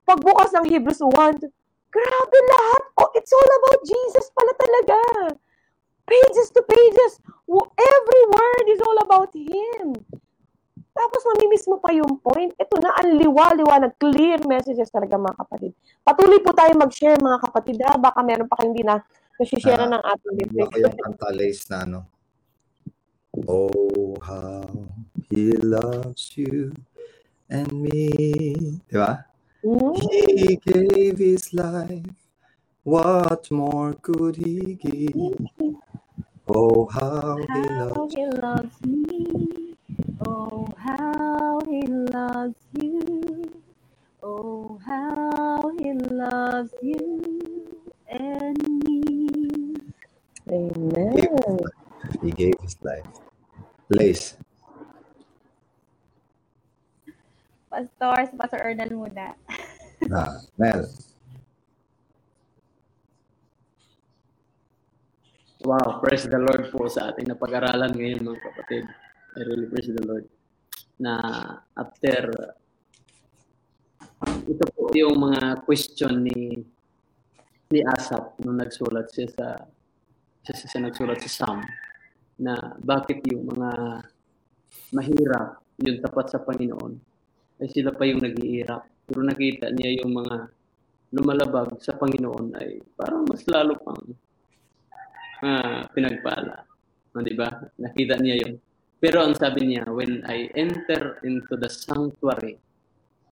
Pagbukas ng Hebrews 1, grabe lahat. Oh, it's all about Jesus pala talaga. Pages to pages. Every word is all about Him. Tapos mamimiss mo pa yung point. Ito na, ang liwa-liwanag, clear messages talaga mga kapatid. Patuloy po tayo mag-share mga kapatid ha. Baka meron pa kayong hindi na nasishare Ah, ng ating reflection. ko yung Cantalis na ano? Oh, how he loves you and me. Di ba? Mm. He gave his life. What more could he give? Oh, how he How loves he loves me. Oh, how he loves you. Oh, how he loves you and me. Amen. He gave his life. Lace. Pastor, si Pastor Ernal muna. Ah, Mel. Wow, praise the Lord po sa ating napag-aralan ngayon mga kapatid. I really praise the Lord. Na after, ito po yung mga question ni ni Asap nung nagsulat siya sa siya, siya nagsulat sa Psalm na bakit yung mga mahirap yung tapat sa Panginoon ay sila pa yung nag-iirap. Pero nakita niya yung mga lumalabag sa Panginoon ay parang mas lalo pang ah, pinagpala. Ah, di ba? Nakita niya yun. Pero ang sabi niya, when I enter into the sanctuary,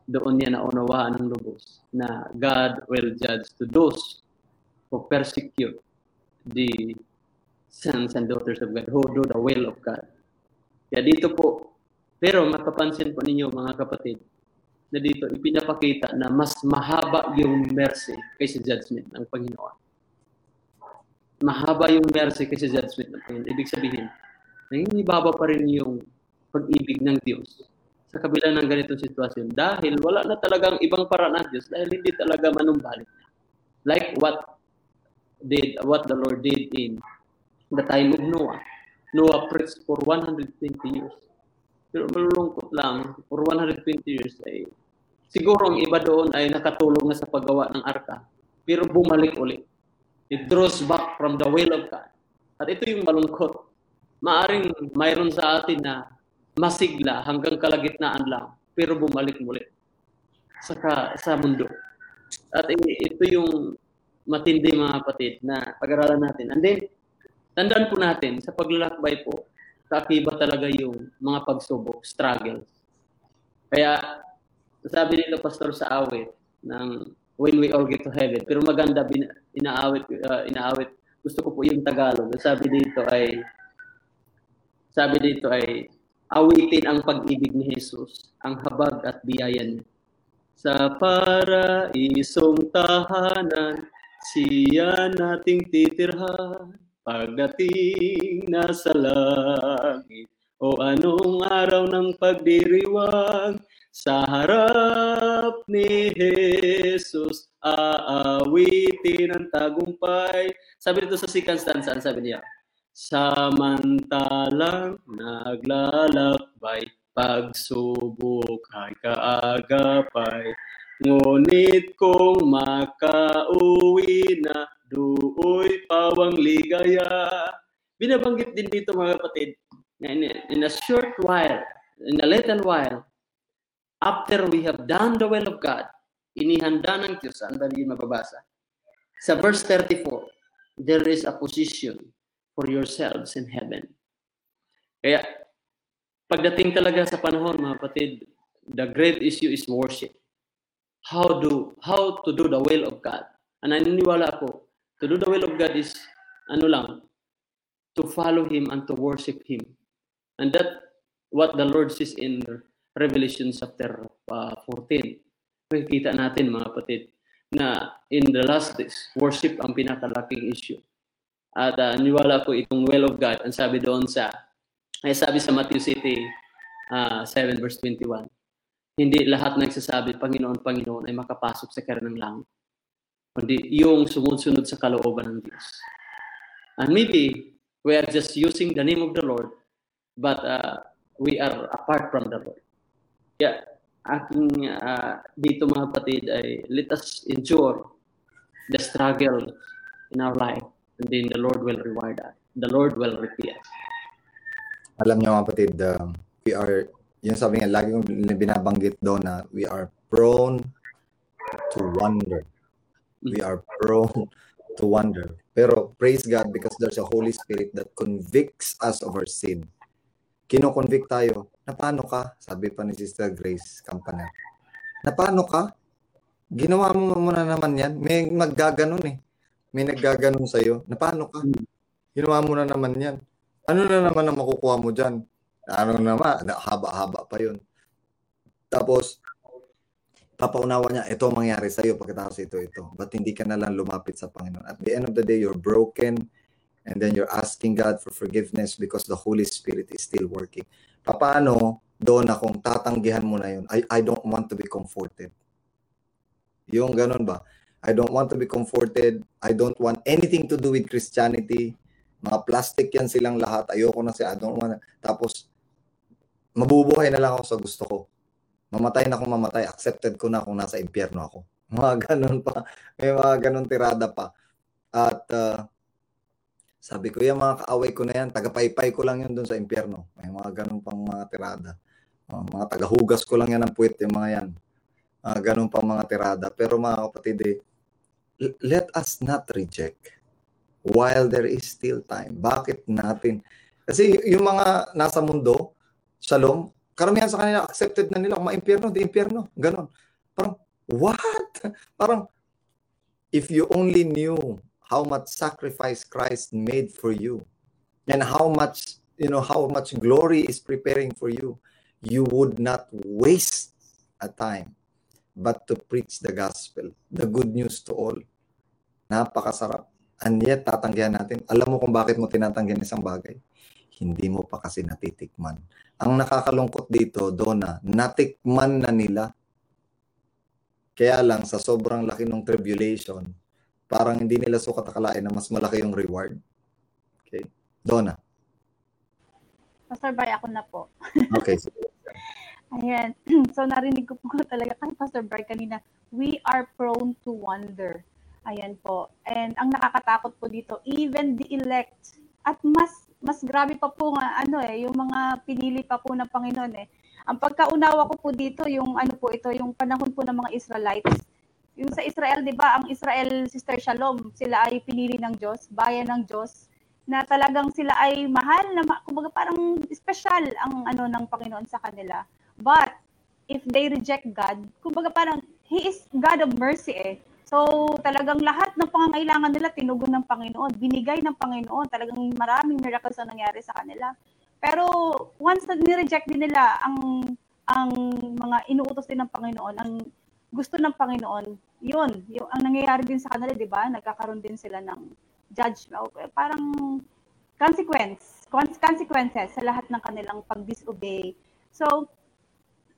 doon niya naunawaan ng lubos na God will judge to those who persecute the sons and daughters of God, who do the will of God. Kaya dito po, pero mapapansin po ninyo mga kapatid, na dito ipinapakita na mas mahaba yung mercy kaysa judgment ng Panginoon mahaba yung mercy kasi judgment ng Panginoon. Ibig sabihin, nangingibaba pa rin yung pag-ibig ng Diyos sa kabila ng ganitong sitwasyon dahil wala na talagang ibang paraan ng Diyos dahil hindi talaga manumbalik na. Like what did what the Lord did in the time of Noah. Noah preached for 120 years. Pero malulungkot lang, for 120 years ay siguro ang iba doon ay nakatulong na sa paggawa ng arka pero bumalik ulit. It draws back from the will of God. At ito yung malungkot. Maaring mayroon sa atin na masigla hanggang kalagitnaan lang, pero bumalik muli sa, ka, sa mundo. At ito yung matindi mga kapatid na pag-aralan natin. And then, tandaan po natin, sa paglalakbay po, kaakiba talaga yung mga pagsubok, struggles. Kaya, sabi nila pastor sa awit ng when we all get to heaven. Pero maganda, bin, inaawit, uh, inaawit. Gusto ko po yung Tagalog. Sabi dito ay, sabi dito ay, awitin ang pag-ibig ni Jesus, ang habag at biyaya niya. Sa paraisong tahanan, siya nating titirhan. Pagdating na sa langit, o anong araw ng pagdiriwang, sa harap ni Jesus, aawitin ang tagumpay. Sabi dito sa second stanza, sabi niya, Samantalang naglalakbay, pagsubok ay kaagapay. Ngunit kung makauwi na, duoy pawang ligaya. Binabanggit din dito mga kapatid, in, in a short while, in a little while, after we have done the will of God, inihanda ng Diyos, saan ba mababasa? Sa verse 34, there is a position for yourselves in heaven. Kaya, pagdating talaga sa panahon, mga kapatid, the great issue is worship. How do how to do the will of God. And naniniwala ako, to do the will of God is ano lang, to follow Him and to worship Him. And that what the Lord says in Revelation chapter uh, 14. Makikita natin mga kapatid na in the last days, worship ang pinakalaking issue. At uh, niwala ko itong will of God, ang sabi doon sa, ay sabi sa Matthew City uh, 7 verse 21, hindi lahat nagsasabi, Panginoon, Panginoon, ay makapasok sa karen ng langit. Kundi yung sumunod-sunod sa kalooban ng Diyos. And maybe we are just using the name of the Lord, but uh, we are apart from the Lord. Kaya aking uh, dito mga kapatid ay let us endure the struggle in our life then the Lord will reward us. The Lord will repay us. Alam niyo mga kapatid, um, we are, yun sabi nga, lagi kong binabanggit doon na we are prone to wonder. We are prone (laughs) to wonder. Pero praise God because there's a Holy Spirit that convicts us of our sin. Kino-convict tayo. Na paano ka? Sabi pa ni Sister Grace Campaner. Na paano ka? Ginawa mo muna naman yan. May naggaganon eh. May naggaganon sa'yo. Na paano ka? Ginawa mo na naman yan. Ano na naman ang makukuha mo dyan? Ano naman? Haba-haba pa yun. Tapos, papaunawa niya, ito ang mangyari sa'yo pagkatapos ito, ito. Ba't hindi ka na lang lumapit sa Panginoon? At the end of the day, you're broken and then you're asking God for forgiveness because the Holy Spirit is still working. Paano doon na kung tatanggihan mo na yun, I, I don't want to be comforted. Yung ganun ba? I don't want to be comforted. I don't want anything to do with Christianity. Mga plastic yan silang lahat. Ayoko na siya. I don't want Tapos, mabubuhay na lang ako sa gusto ko. Mamatay na kung mamatay. Accepted ko na kung nasa impyerno ako. (laughs) Mga ganun pa. May mga ganun tirada pa. At uh, sabi ko, yung mga kaaway ko na yan, tagapaypay ko lang yun doon sa impyerno. May mga ganun pang mga tirada. Uh, mga tagahugas ko lang yan ng puwit, yung mga yan. Uh, ganun pang mga tirada. Pero mga kapatid, eh, let us not reject while there is still time. Bakit natin? Kasi yung mga nasa mundo, shalom, karamihan sa kanila accepted na nila, kung ma-impyerno, di impyerno. Ganon. Parang, what? Parang, if you only knew how much sacrifice Christ made for you and how much, you know, how much glory is preparing for you, you would not waste a time but to preach the gospel, the good news to all. Napakasarap. And yet, tatanggihan natin. Alam mo kung bakit mo tinatanggihan isang bagay? Hindi mo pa kasi natitikman. Ang nakakalungkot dito, Donna, natikman na nila. Kaya lang, sa sobrang laki ng tribulation, parang hindi nila sukat akalain na mas malaki yung reward. Okay? Donna. Pastor Bray, ako na po. Okay. Ayan. (clears throat) So, narinig ko po (laughs) talaga kay Pastor Bray kanina, we are prone to wonder. Ayan po. And ang nakakatakot po dito, even the elect, at mas mas grabe pa po nga ano eh, yung mga pinili pa po ng Panginoon eh. Ang pagkaunawa ko po dito, yung ano po ito, yung panahon po ng mga Israelites. Yung sa Israel, 'di ba, ang Israel Sister Shalom, sila ay pinili ng Diyos, bayan ng Diyos na talagang sila ay mahal na kumbaga parang special ang ano ng Panginoon sa kanila. But if they reject God, kumbaga parang he is God of mercy eh. So, talagang lahat ng pangangailangan nila tinugon ng Panginoon, binigay ng Panginoon. Talagang maraming miracles ang nangyari sa kanila. Pero once na ni-reject din nila ang ang mga inuutos din ng Panginoon, ang gusto ng Panginoon, yun, yung ang nangyayari din sa kanila, 'di ba? Nagkakaroon din sila ng judgment, parang consequence, consequences sa lahat ng kanilang pag-disobey. So,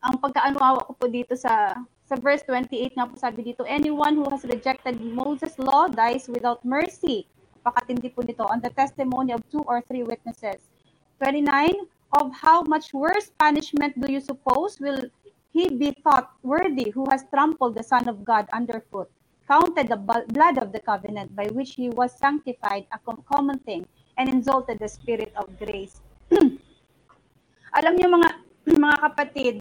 ang pagkaanuawa ko po dito sa sa verse 28 nga po sabi dito, anyone who has rejected Moses' law dies without mercy. Pakatindi po nito on the testimony of two or three witnesses. 29, of how much worse punishment do you suppose will he be thought worthy who has trampled the Son of God underfoot, counted the blood of the covenant by which he was sanctified a common thing, and insulted the Spirit of grace. (clears throat) Alam niyo mga (clears throat) mga kapatid,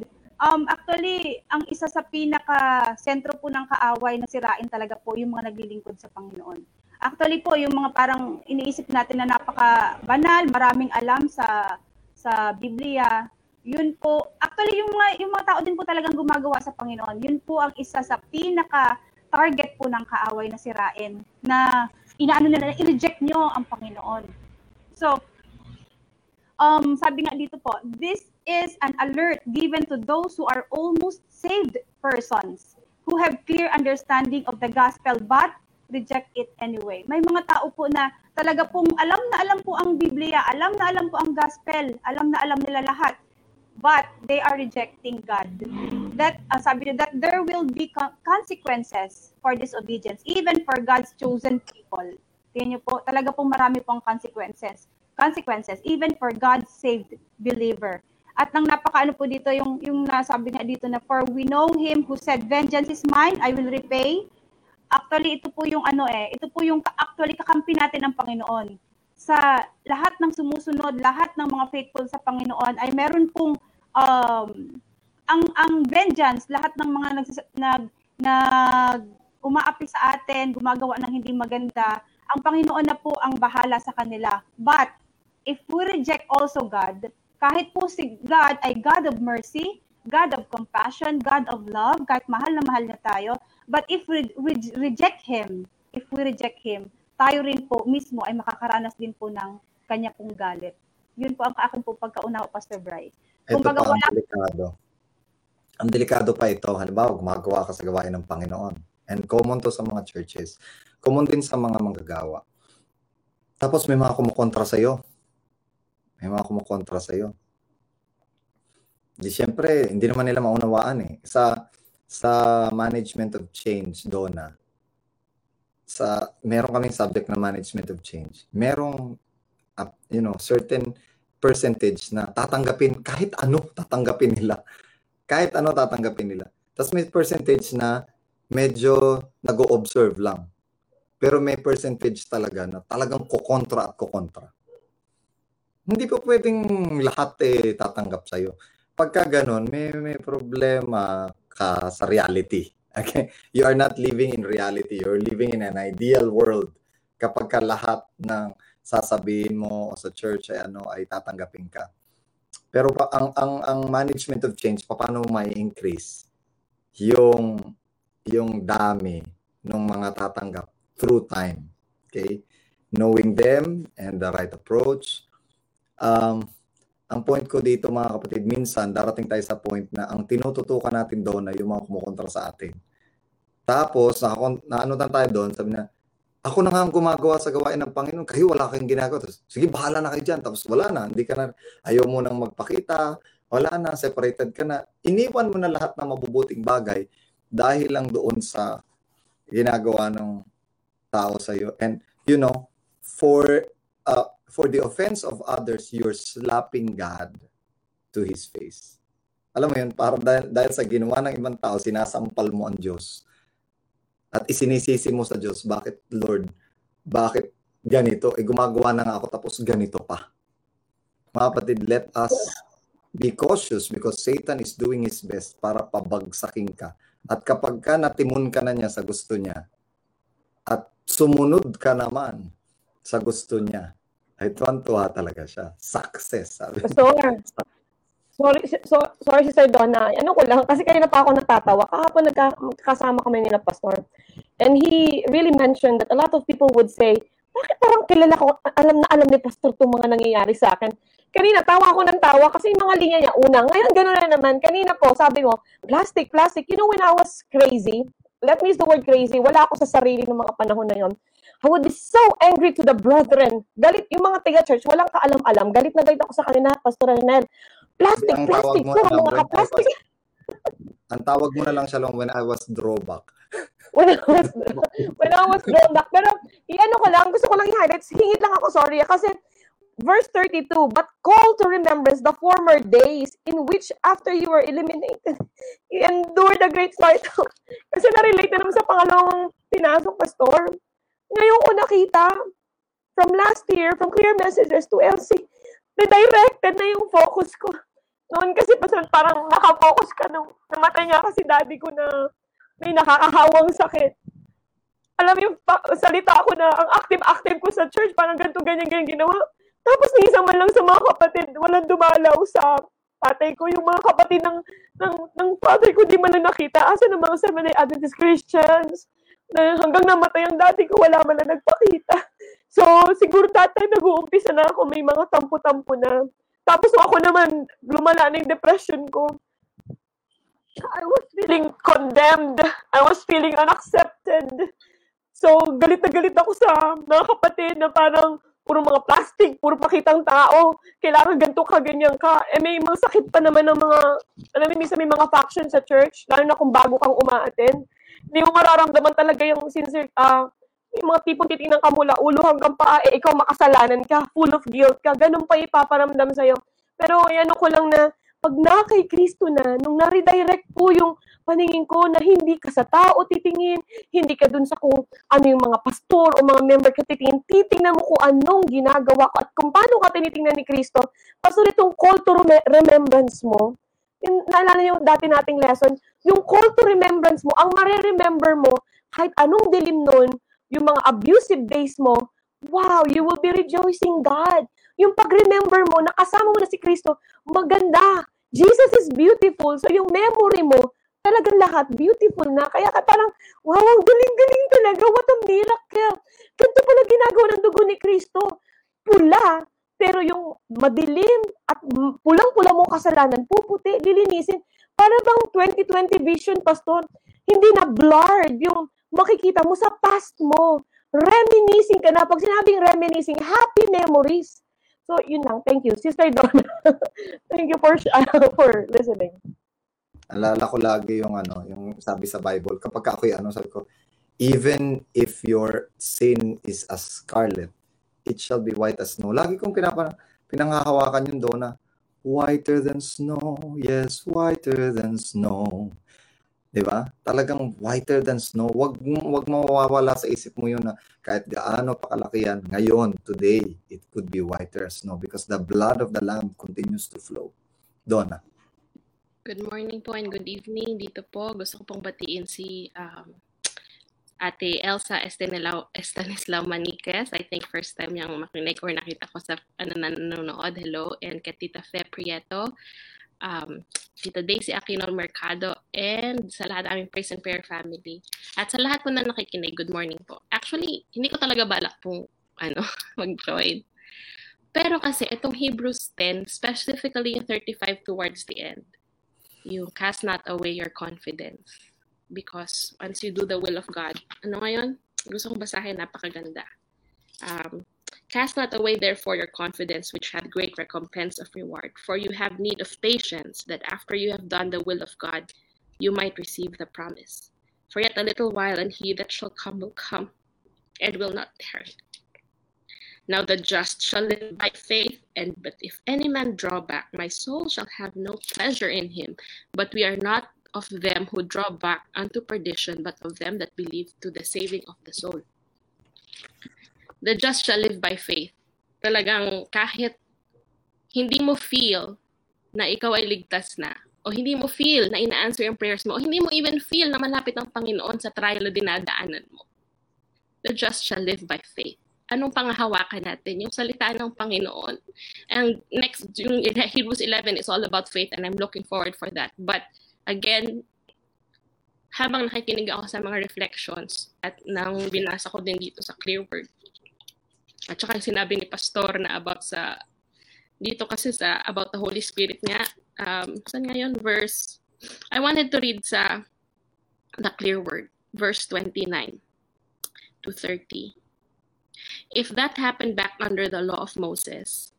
Um, actually, ang isa sa pinaka sentro po ng kaaway na sirain talaga po yung mga naglilingkod sa Panginoon. Actually po, yung mga parang iniisip natin na napaka banal, maraming alam sa sa Biblia, yun po, actually yung mga, yung mga tao din po talagang gumagawa sa Panginoon, yun po ang isa sa pinaka target po ng kaaway na sirain na inaano nila, i-reject nyo ang Panginoon. So, um, sabi nga dito po, this is an alert given to those who are almost saved persons who have clear understanding of the gospel but reject it anyway. May mga tao po na talaga pong alam na alam po ang Biblia, alam na alam po ang gospel, alam na alam nila lahat, but they are rejecting God. That uh, sabi niyo that there will be co- consequences for disobedience even for God's chosen people. Tingnan niyo po, talaga pong marami pong consequences. Consequences even for God's saved believer. At nang napakaano po dito yung yung nasabi nga dito na for we know him who said vengeance is mine, I will repay. Actually ito po yung ano eh, ito po yung actually kakampi natin ng Panginoon. Sa lahat ng sumusunod, lahat ng mga faithful sa Panginoon ay meron pong um, ang ang vengeance, lahat ng mga nag nag, nag umaapi sa atin, gumagawa ng hindi maganda, ang Panginoon na po ang bahala sa kanila. But if we reject also God, kahit po si God ay God of mercy, God of compassion, God of love, kahit mahal na mahal niya tayo, but if we re- reject Him, if we reject Him, tayo rin po mismo ay makakaranas din po ng kanya pong galit. Yun po ang akin po pagkaunawa, Pastor Bryce. Ito Kumbaga, pa ang wala- delikado. Ang delikado pa ito, halimbawa, gumagawa ka sa gawain ng Panginoon. And common to sa mga churches. Common din sa mga manggagawa. Tapos may mga kumukontra sa iyo. May mga kumukontra sa iyo. Di syempre, hindi naman nila maunawaan eh. Sa sa management of change, Donna, sa meron kaming subject na management of change. Merong uh, you know, certain percentage na tatanggapin kahit ano tatanggapin nila. Kahit ano tatanggapin nila. Tapos may percentage na medyo nag-observe lang. Pero may percentage talaga na talagang kukontra at kukontra. Hindi po pwedeng lahat eh tatanggap sa'yo. Pagka ganun, may, may problema ka sa reality. (laughs) Okay? You are not living in reality. You're living in an ideal world. Kapag ka lahat ng sasabihin mo sa church ay ano ay tatanggapin ka. Pero pa, ang ang ang management of change paano may increase yung yung dami ng mga tatanggap through time. Okay? Knowing them and the right approach. Um, ang point ko dito mga kapatid, minsan darating tayo sa point na ang tinututukan natin doon ay yung mga kumukontra sa atin. Tapos, na, na ano tayo doon, sabi na, ako na nga ang gumagawa sa gawain ng Panginoon, kayo wala kayong ginagawa. Tapos, sige, bahala na kayo dyan. Tapos wala na, hindi ka na, ayaw mo nang magpakita, wala na, separated ka na. Iniwan mo na lahat ng mabubuting bagay dahil lang doon sa ginagawa ng tao sa iyo. And, you know, for, uh, for the offense of others, you're slapping God to His face. Alam mo yun, para dahil, dahil sa ginawa ng ibang tao, sinasampal mo ang Diyos at isinisisi mo sa Diyos, bakit Lord, bakit ganito? Eh gumagawa na nga ako tapos ganito pa. Mga kapatid, let us be cautious because Satan is doing his best para pabagsakin ka. At kapag ka natimun ka na niya sa gusto niya at sumunod ka naman sa gusto niya, ay tuwan-tuwa talaga siya. Success, sabi. Pastor, sorry, so, sorry si Sir Donna. Ano ko lang, kasi kanina pa ako natatawa. Kahapon nagka, magkasama kami nila, Pastor. And he really mentioned that a lot of people would say, bakit parang kilala ko, alam na alam ni Pastor itong mga nangyayari sa akin. Kanina, tawa ako ng tawa kasi yung mga linya niya, una. Ngayon, gano'n na naman. Kanina po, sabi mo, plastic, plastic. You know, when I was crazy, let me use the word crazy, wala ako sa sarili ng mga panahon na yon. I would be so angry to the brethren. Galit, yung mga tiga-church, walang kaalam-alam. Galit na galit ako sa kanila, Pastor Renel. Plastic, Ang plastic, puro mga ka-plastic. Ang tawag mo na lang siya lang when I was drawback. when I was, when I was grown back. Pero, i-ano ko lang, gusto ko lang i-highlight, hingit lang ako, sorry, ah, kasi verse 32, but call to remembrance the former days in which after you were eliminated, you endured the great sorrow. (laughs) kasi na-relate na naman sa pangalawang pinasok, Pastor. Ngayon ko nakita, from last year, from clear messages to LC, redirected na yung focus ko. Noon kasi Pastor, parang nakafocus ka nung namatay nga kasi daddy ko na may nakakahawang sakit. alam yung pa- salita ako na ang active-active ko sa church, parang ganito, ganyan, ganyan ginawa. Tapos ni isa man lang sa mga kapatid, walang dumalaw sa tatay ko. Yung mga kapatid ng, ng, ng father ko, di man lang nakita. Asa ng mga Seventh-day Adventist Christians? Na hanggang namatay ang dati ko, wala man lang nagpakita. So, siguro tatay nag-uumpisa na ako, may mga tampo-tampo na. Tapos ako naman, lumala na yung depression ko. I was feeling condemned. I was feeling unaccepted. So, galit na galit ako sa mga kapatid na parang puro mga plastic, puro pakitang tao. Kailangan ganito ka, ganyan ka. Eh, may mga sakit pa naman ng mga, alam mo, minsan may mga faction sa church, lalo na kung bago kang umaaten. Hindi mo mararamdaman talaga yung sincere, ah, yung mga tipong titingnan ka mula ulo hanggang paa, eh, ikaw makasalanan ka, full of guilt ka, ganun pa ipaparamdam sa'yo. Pero, ano ko lang na, pag na kay Kristo na, nung na-redirect po yung paningin ko na hindi ka sa tao titingin, hindi ka dun sa kung ano yung mga pastor o mga member ka titingin, titingnan mo kung anong ginagawa ko at kung paano ka tinitingnan ni Kristo. Pastor, itong call to rem- remembrance mo, yung, naalala niyo yung dati nating lesson, yung call to remembrance mo, ang mare-remember mo, kahit anong dilim nun, yung mga abusive days mo, wow, you will be rejoicing God. Yung pag-remember mo, nakasama mo na si Kristo, maganda. Jesus is beautiful. So yung memory mo, talagang lahat beautiful na. Kaya ka parang, wow, ang galing-galing talaga. What a miracle. Ganito pala ginagawa ng dugo ni Kristo. Pula, pero yung madilim at pulang-pula mong kasalanan, puputi, lilinisin. Para bang 2020 vision, Pastor, hindi na blurred yung makikita mo sa past mo. Reminiscing ka na. Pag sinabing reminiscing, happy memories. So, yun lang. Thank you. Sister Donna, (laughs) thank you for for listening. Alala ko lagi yung ano, yung sabi sa Bible, kapag ako ano, sabi ko, even if your sin is as scarlet, it shall be white as snow. Lagi kong pinapa, pinangahawakan yung doon na, whiter than snow, yes, whiter than snow. 'Di ba? Talagang whiter than snow. Wag wag mawawala sa isip mo 'yun na kahit gaano pa kalaki yan, ngayon, today, it could be whiter as snow because the blood of the lamb continues to flow. Donna. Good morning po and good evening. Dito po, gusto ko pong batiin si um, Ate Elsa Estanislao, Estanislao Maniquez. I think first time niyang makinig or nakita ko sa ano, nanonood. Hello. And kay Tita Fe Prieto, um, Tita Daisy Aquino Mercado, and sa lahat ng aming Praise and Prayer family. At sa lahat po na nakikinig, good morning po. Actually, hindi ko talaga balak pong ano, (laughs) mag-join. Pero kasi itong Hebrews 10, specifically yung 35 towards the end, you cast not away your confidence because once you do the will of God, ano ngayon? Gusto kong basahin, napakaganda. Um, cast not away therefore your confidence which had great recompense of reward, for you have need of patience that after you have done the will of God, you might receive the promise. For yet a little while and he that shall come will come and will not tarry. Now the just shall live by faith, and but if any man draw back, my soul shall have no pleasure in him. But we are not of them who draw back unto perdition, but of them that believe to the saving of the soul. The just shall live by faith. Talagang kahit hindi mo feel na ikaw ay ligtas na, o hindi mo feel na ina-answer yung prayers mo, o hindi mo even feel na malapit ang Panginoon sa trial na dinadaanan mo. The just shall live by faith anong pangahawakan natin? Yung salita ng Panginoon. And next, yung Hebrews 11 is all about faith and I'm looking forward for that. But again, habang nakikinig ako sa mga reflections at nang binasa ko din dito sa Clear Word, at saka yung sinabi ni Pastor na about sa, dito kasi sa about the Holy Spirit niya, um, saan nga yun? Verse, I wanted to read sa the Clear Word, verse 29 to 30 if that happened back under the law of Moses,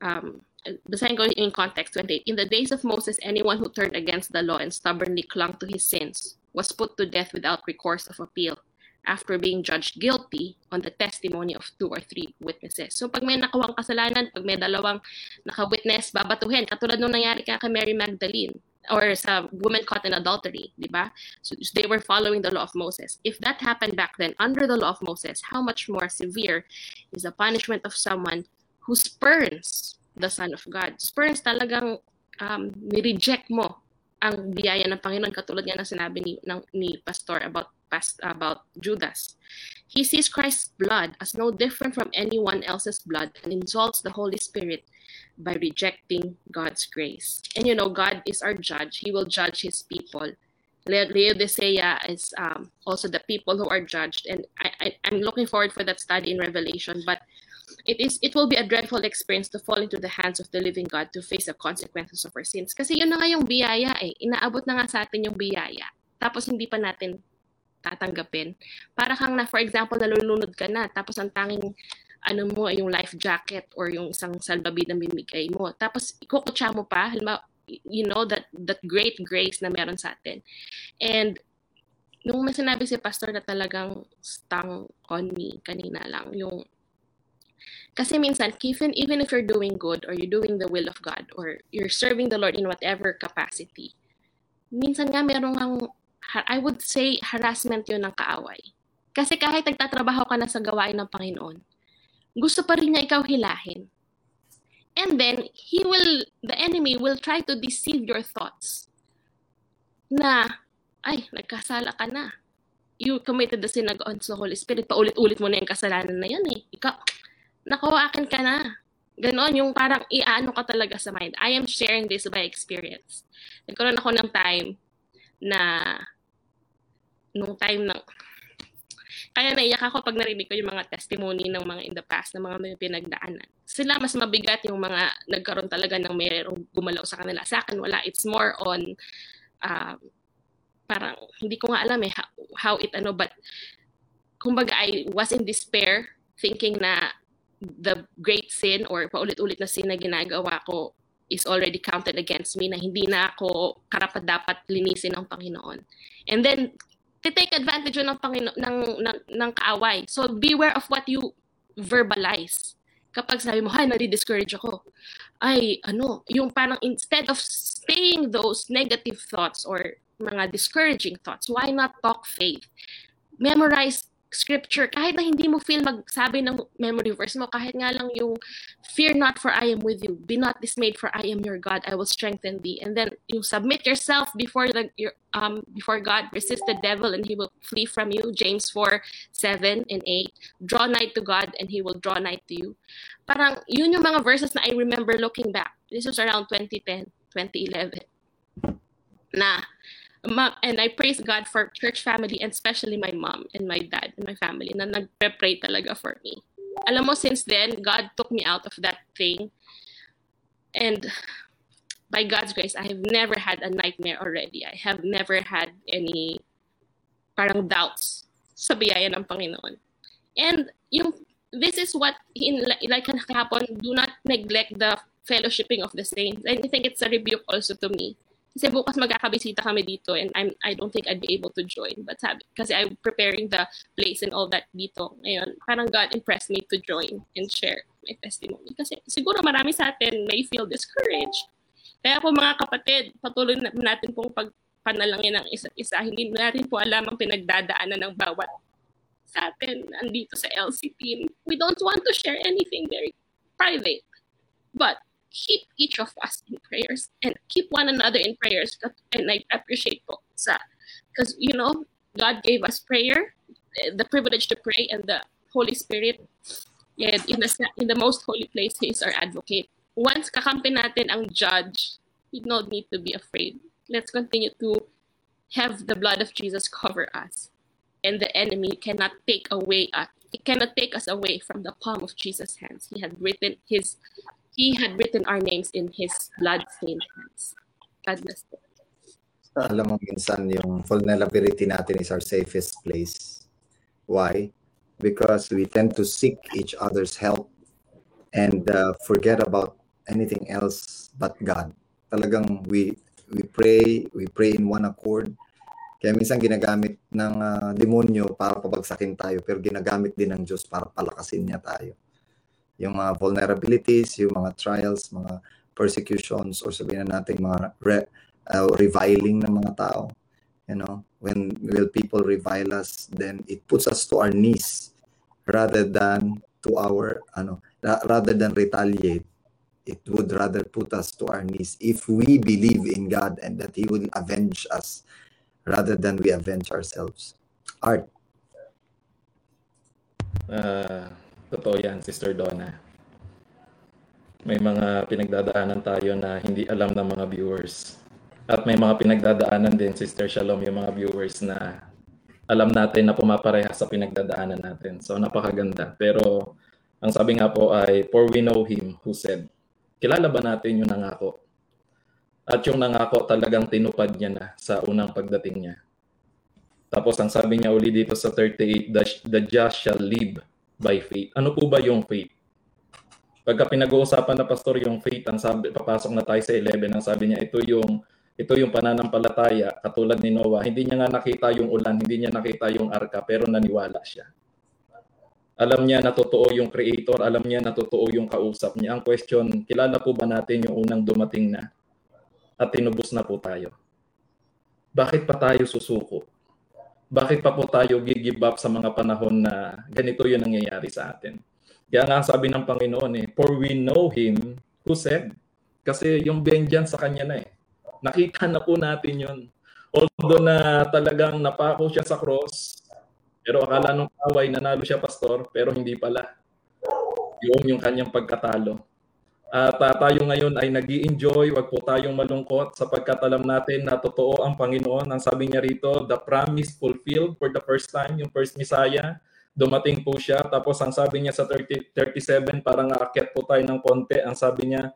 um, basahin ko in context 28. In the days of Moses, anyone who turned against the law and stubbornly clung to his sins was put to death without recourse of appeal after being judged guilty on the testimony of two or three witnesses. So pag may nakawang kasalanan, pag may dalawang naka-witness, babatuhin. Katulad nung nangyari kay Mary Magdalene or sa woman caught in adultery, di ba? So they were following the law of Moses. If that happened back then under the law of Moses, how much more severe is the punishment of someone who spurns the Son of God? Spurns talagang um, ni-reject mo ang biyaya ng Panginoon katulad nga ng sinabi ni, ng, ni Pastor about past about Judas. He sees Christ's blood as no different from anyone else's blood and insults the Holy Spirit by rejecting God's grace. And you know, God is our judge. He will judge his people. Laodicea is um, also the people who are judged. And I, I, I'm looking forward for that study in Revelation. But it is it will be a dreadful experience to fall into the hands of the living God to face the consequences of our sins. Kasi yun na nga yung biyaya eh. Inaabot na nga sa atin yung biyaya. Tapos hindi pa natin tatanggapin. Para kang na, for example, nalulunod ka na, tapos ang tanging ano mo, yung life jacket or yung isang salbabid na binigay mo. Tapos, ikukutsa mo pa, you know, that, that great grace na meron sa atin. And, nung may sinabi si pastor na talagang stang on me kanina lang, yung kasi minsan, even, even if you're doing good or you're doing the will of God or you're serving the Lord in whatever capacity, minsan nga meron kang, I would say, harassment yun ng kaaway. Kasi kahit nagtatrabaho ka na sa gawain ng Panginoon, gusto pa rin niya ikaw hilahin. And then, he will, the enemy will try to deceive your thoughts. Na, ay, nagkasala ka na. You committed the sin against the Holy Spirit. Paulit-ulit mo na yung kasalanan na yan eh. Ikaw, nako, akin ka na. Ganon, yung parang iaano ka talaga sa mind. I am sharing this by experience. Nagkaroon ako ng time na, nung time ng, kaya naiyak ako pag narinig ko yung mga testimony ng mga in the past na mga may pinagdaanan. Sila mas mabigat yung mga nagkaroon talaga ng mayroong gumalaw sa kanila. Sa akin, wala. It's more on, um, parang, hindi ko nga alam eh, how, how it ano, but, kumbaga, I was in despair, thinking na the great sin or paulit-ulit na sin na ginagawa ko is already counted against me na hindi na ako karapat dapat linisin ng Panginoon. And then take advantage ng Panginoon ng, ng ng kaaway. So beware of what you verbalize. Kapag sabi mo, "Hay, nadi-discourage ako." Ay, ano, yung parang instead of staying those negative thoughts or mga discouraging thoughts, why not talk faith? Memorize scripture, kahit na hindi mo feel magsabi ng memory verse mo, kahit nga lang yung, fear not for I am with you, be not dismayed for I am your God, I will strengthen thee. And then you submit yourself before the your, um before God, resist the devil and he will flee from you. James 4, 7 and 8. Draw nigh to God and he will draw nigh to you. Parang yun yung mga verses na I remember looking back. This was around 2010, 2011. Na and I praise God for church family and especially my mom and my dad and my family na nagpe-pray talaga for me. Alam mo, since then, God took me out of that thing. And by God's grace, I have never had a nightmare already. I have never had any parang doubts sa biyaya ng Panginoon. And yung, this is what, in, like kahapon, do not neglect the fellowshipping of the saints. And I think it's a rebuke also to me Kasi bukas magkakabisita kami dito and I'm, I don't think I'd be able to join. But sabi, kasi I'm preparing the place and all that dito. Ngayon, parang God impressed me to join and share my testimony. Kasi siguro marami sa atin may feel discouraged. Kaya po mga kapatid, patuloy na natin pong pagpanalangin ng isa't isa. Hindi natin po alam ang pinagdadaanan ng bawat sa atin andito sa LC team. We don't want to share anything very private. But keep each of us in prayers and keep one another in prayers. And I appreciate sa, because, you know, God gave us prayer, the privilege to pray, and the Holy Spirit. And in the, in the most holy place, He our advocate. Once kakampi natin ang judge, we don't need to be afraid. Let's continue to have the blood of Jesus cover us. And the enemy cannot take away us. It cannot take us away from the palm of Jesus' hands. He had written his He had written our names in His blood-stained hands. God bless you. Alam mo, minsan yung vulnerability natin is our safest place. Why? Because we tend to seek each other's help and uh, forget about anything else but God. Talagang we we pray, we pray in one accord. Kaya minsan ginagamit ng uh, demonyo para pabagsakin tayo, pero ginagamit din ng Diyos para palakasin niya tayo yung mga vulnerabilities, yung mga trials, mga persecutions, or sabihin na natin mga re, uh, reviling ng mga tao. You know, when will people revile us, then it puts us to our knees rather than to our, ano, rather than retaliate. It would rather put us to our knees if we believe in God and that He will avenge us rather than we avenge ourselves. Art. Ah, totoo yan, Sister Donna. May mga pinagdadaanan tayo na hindi alam ng mga viewers. At may mga pinagdadaanan din, Sister Shalom, yung mga viewers na alam natin na pumapareha sa pinagdadaanan natin. So, napakaganda. Pero, ang sabi nga po ay, For we know Him who said, kilala ba natin yung nangako? At yung nangako talagang tinupad niya na sa unang pagdating niya. Tapos ang sabi niya uli dito sa 38, the, the just shall live by faith. Ano po ba yung faith? Pagka pinag-uusapan na pastor yung faith, ang sabi, papasok na tayo sa 11, ang sabi niya, ito yung ito yung pananampalataya, katulad ni Noah. Hindi niya nga nakita yung ulan, hindi niya nakita yung arka, pero naniwala siya. Alam niya na totoo yung creator, alam niya na totoo yung kausap niya. Ang question, kilala po ba natin yung unang dumating na at tinubos na po tayo? Bakit pa tayo susuko? Bakit pa po tayo give up sa mga panahon na ganito yung nangyayari sa atin? Kaya nga sabi ng Panginoon eh, for we know Him who said. Kasi yung vengeance sa Kanya na eh. Nakita na po natin yun. Although na talagang napako siya sa cross, pero akala nung away nanalo siya pastor, pero hindi pala. Yun yung kanyang pagkatalo. At uh, tayo ngayon ay nag enjoy wag po tayong malungkot sapagkat alam natin na totoo ang Panginoon. Ang sabi niya rito, the promise fulfilled for the first time, yung first Messiah, dumating po siya. Tapos ang sabi niya sa 30, 37, parang aakyat po tayo ng konti. Ang sabi niya,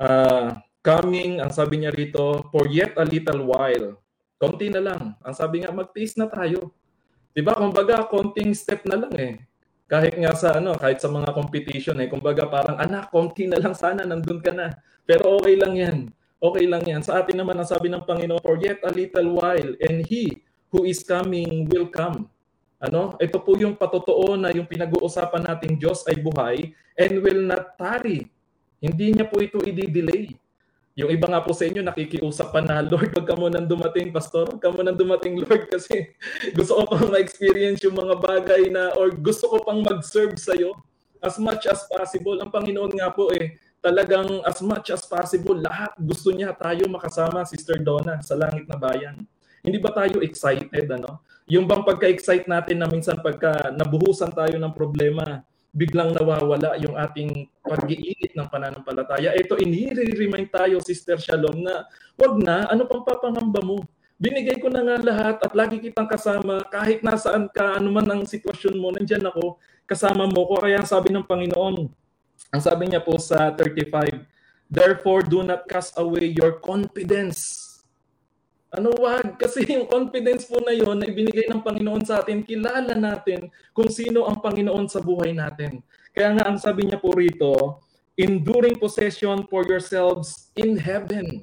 uh, coming, ang sabi niya rito, for yet a little while. Konti na lang. Ang sabi nga, mag-taste na tayo. 'Di ba? Kumbaga, konting step na lang eh. Kahit nga sa ano, kahit sa mga competition eh, kumbaga parang anak, konti na lang sana nandun ka na. Pero okay lang 'yan. Okay lang 'yan. Sa atin naman ang sabi ng Panginoon, for yet a little while and he who is coming will come. Ano? Ito po yung patotoo na yung pinag-uusapan nating Diyos ay buhay and will not tarry. Hindi niya po ito i-delay. Yung iba nga po sa inyo nakikiusap pa na, Lord, wag ka mo nang dumating, Pastor. Wag ka mo nang dumating, Lord, (laughs) kasi gusto ko pang ma-experience yung mga bagay na, or gusto ko pang mag-serve sa'yo as much as possible. Ang Panginoon nga po eh, talagang as much as possible, lahat gusto niya tayo makasama, Sister Donna, sa langit na bayan. Hindi ba tayo excited, ano? Yung bang pagka-excite natin na minsan pagka nabuhusan tayo ng problema, biglang nawawala yung ating pag-iinit ng pananampalataya. Ito, inire-remind tayo, Sister Shalom, na wag na, ano pang papangamba mo? Binigay ko na nga lahat at lagi kitang kasama kahit nasaan ka, ano man ang sitwasyon mo, nandyan ako, kasama mo ko. Kaya sabi ng Panginoon, ang sabi niya po sa 35, Therefore, do not cast away your confidence ano wag? Kasi yung confidence po na yon na ibinigay ng Panginoon sa atin, kilala natin kung sino ang Panginoon sa buhay natin. Kaya nga ang sabi niya po rito, enduring possession for yourselves in heaven.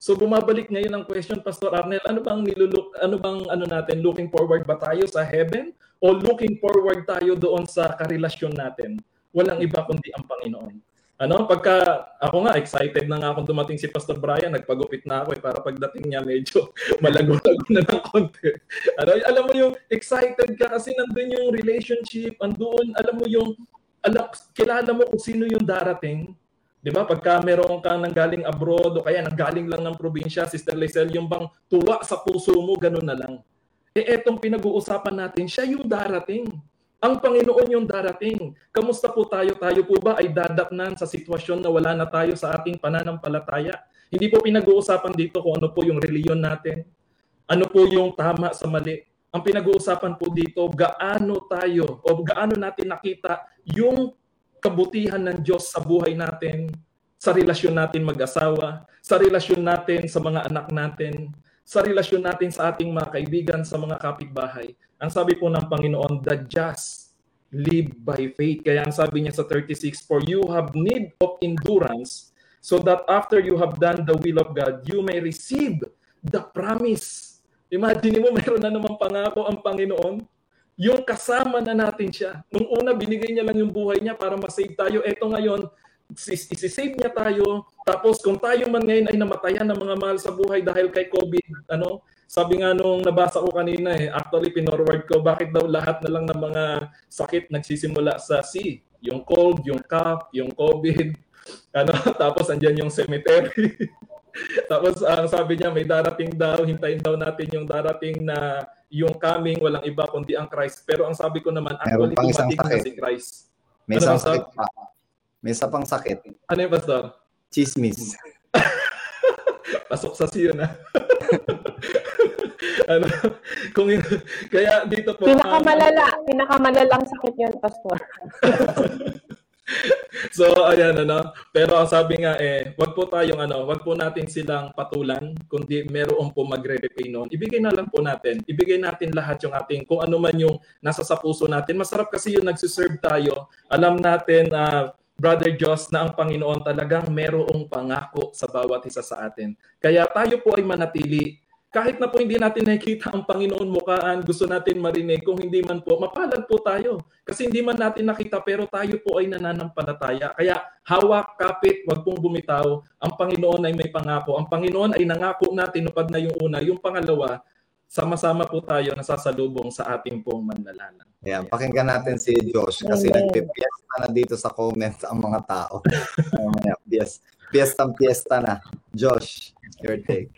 So bumabalik ngayon ang question Pastor Arnel, ano bang niluluk ano bang ano natin looking forward ba tayo sa heaven o looking forward tayo doon sa karelasyon natin? Walang iba kundi ang Panginoon. Ano, pagka ako nga excited na nga akong dumating si Pastor Brian, nagpagupit na ako eh para pagdating niya medyo (laughs) malago-lago na ng konti. Ano, alam mo yung excited ka kasi nandun yung relationship, andoon, alam mo yung alam, kilala mo kung sino yung darating. 'Di ba? Pagka meron kang nanggaling abroad o kaya nanggaling lang ng probinsya, Sister Lizelle, yung bang tuwa sa puso mo, ganun na lang. Eh etong pinag-uusapan natin, siya yung darating. Ang Panginoon yung darating. Kamusta po tayo? Tayo po ba ay dadapnan sa sitwasyon na wala na tayo sa ating pananampalataya? Hindi po pinag-uusapan dito kung ano po yung reliyon natin. Ano po yung tama sa mali. Ang pinag-uusapan po dito, gaano tayo o gaano natin nakita yung kabutihan ng Diyos sa buhay natin, sa relasyon natin mag-asawa, sa relasyon natin sa mga anak natin, sa relasyon natin sa ating mga kaibigan, sa mga kapitbahay. Ang sabi po ng Panginoon, the just live by faith. Kaya ang sabi niya sa 36, For you have need of endurance, so that after you have done the will of God, you may receive the promise. Imagine mo, (laughs) meron na namang pangako ang Panginoon. Yung kasama na natin siya. Nung una, binigay niya lang yung buhay niya para masave tayo. Ito ngayon, isi-save niya tayo. Tapos kung tayo man ngayon ay namatayan ng mga mahal sa buhay dahil kay COVID, ano, sabi nga nung nabasa ko kanina eh, actually pinorward ko, bakit daw lahat na lang ng mga sakit nagsisimula sa C? Yung cold, yung cough, yung COVID, (laughs) ano, (laughs) tapos andyan yung cemetery. (laughs) Tapos ang sabi niya may darating daw, hintayin daw natin yung darating na yung coming walang iba kundi ang Christ. Pero ang sabi ko naman Meron actually pang isang dumating na sakit. si Christ. May Ano isang sakit pa. May isa pang sakit. Ano yung pastor? Chismis. Pasok sa siyo na. (laughs) ano, kung yun, kaya dito po um, Pinakamalala, pinakamalalang sakit yun, Pastor. (laughs) So ayan ano, pero ang sabi nga eh, wag po tayong ano, wag po natin silang patulan kundi meron po magre-repay noon. Ibigay na lang po natin. Ibigay natin lahat yung ating kung ano man yung nasa sa puso natin. Masarap kasi yung nagsiserve tayo. Alam natin na Brother Joss na ang Panginoon talagang merong pangako sa bawat isa sa atin. Kaya tayo po ay manatili kahit na po hindi natin nakikita ang Panginoon mukaan, gusto natin marinig, kung hindi man po, mapalad po tayo. Kasi hindi man natin nakita, pero tayo po ay nananampalataya. Kaya hawak, kapit, wag pong bumitaw. Ang Panginoon ay may pangako. Ang Panginoon ay nangako natin upad na yung una. Yung pangalawa, sama-sama po tayo nasasalubong sa ating pong manlalalang. Ayan, pakinggan natin si Josh kasi Amen. nagpipiesta na dito sa comment ang mga tao. (laughs) Ayan, pies, piestang piesta na. Josh, your take.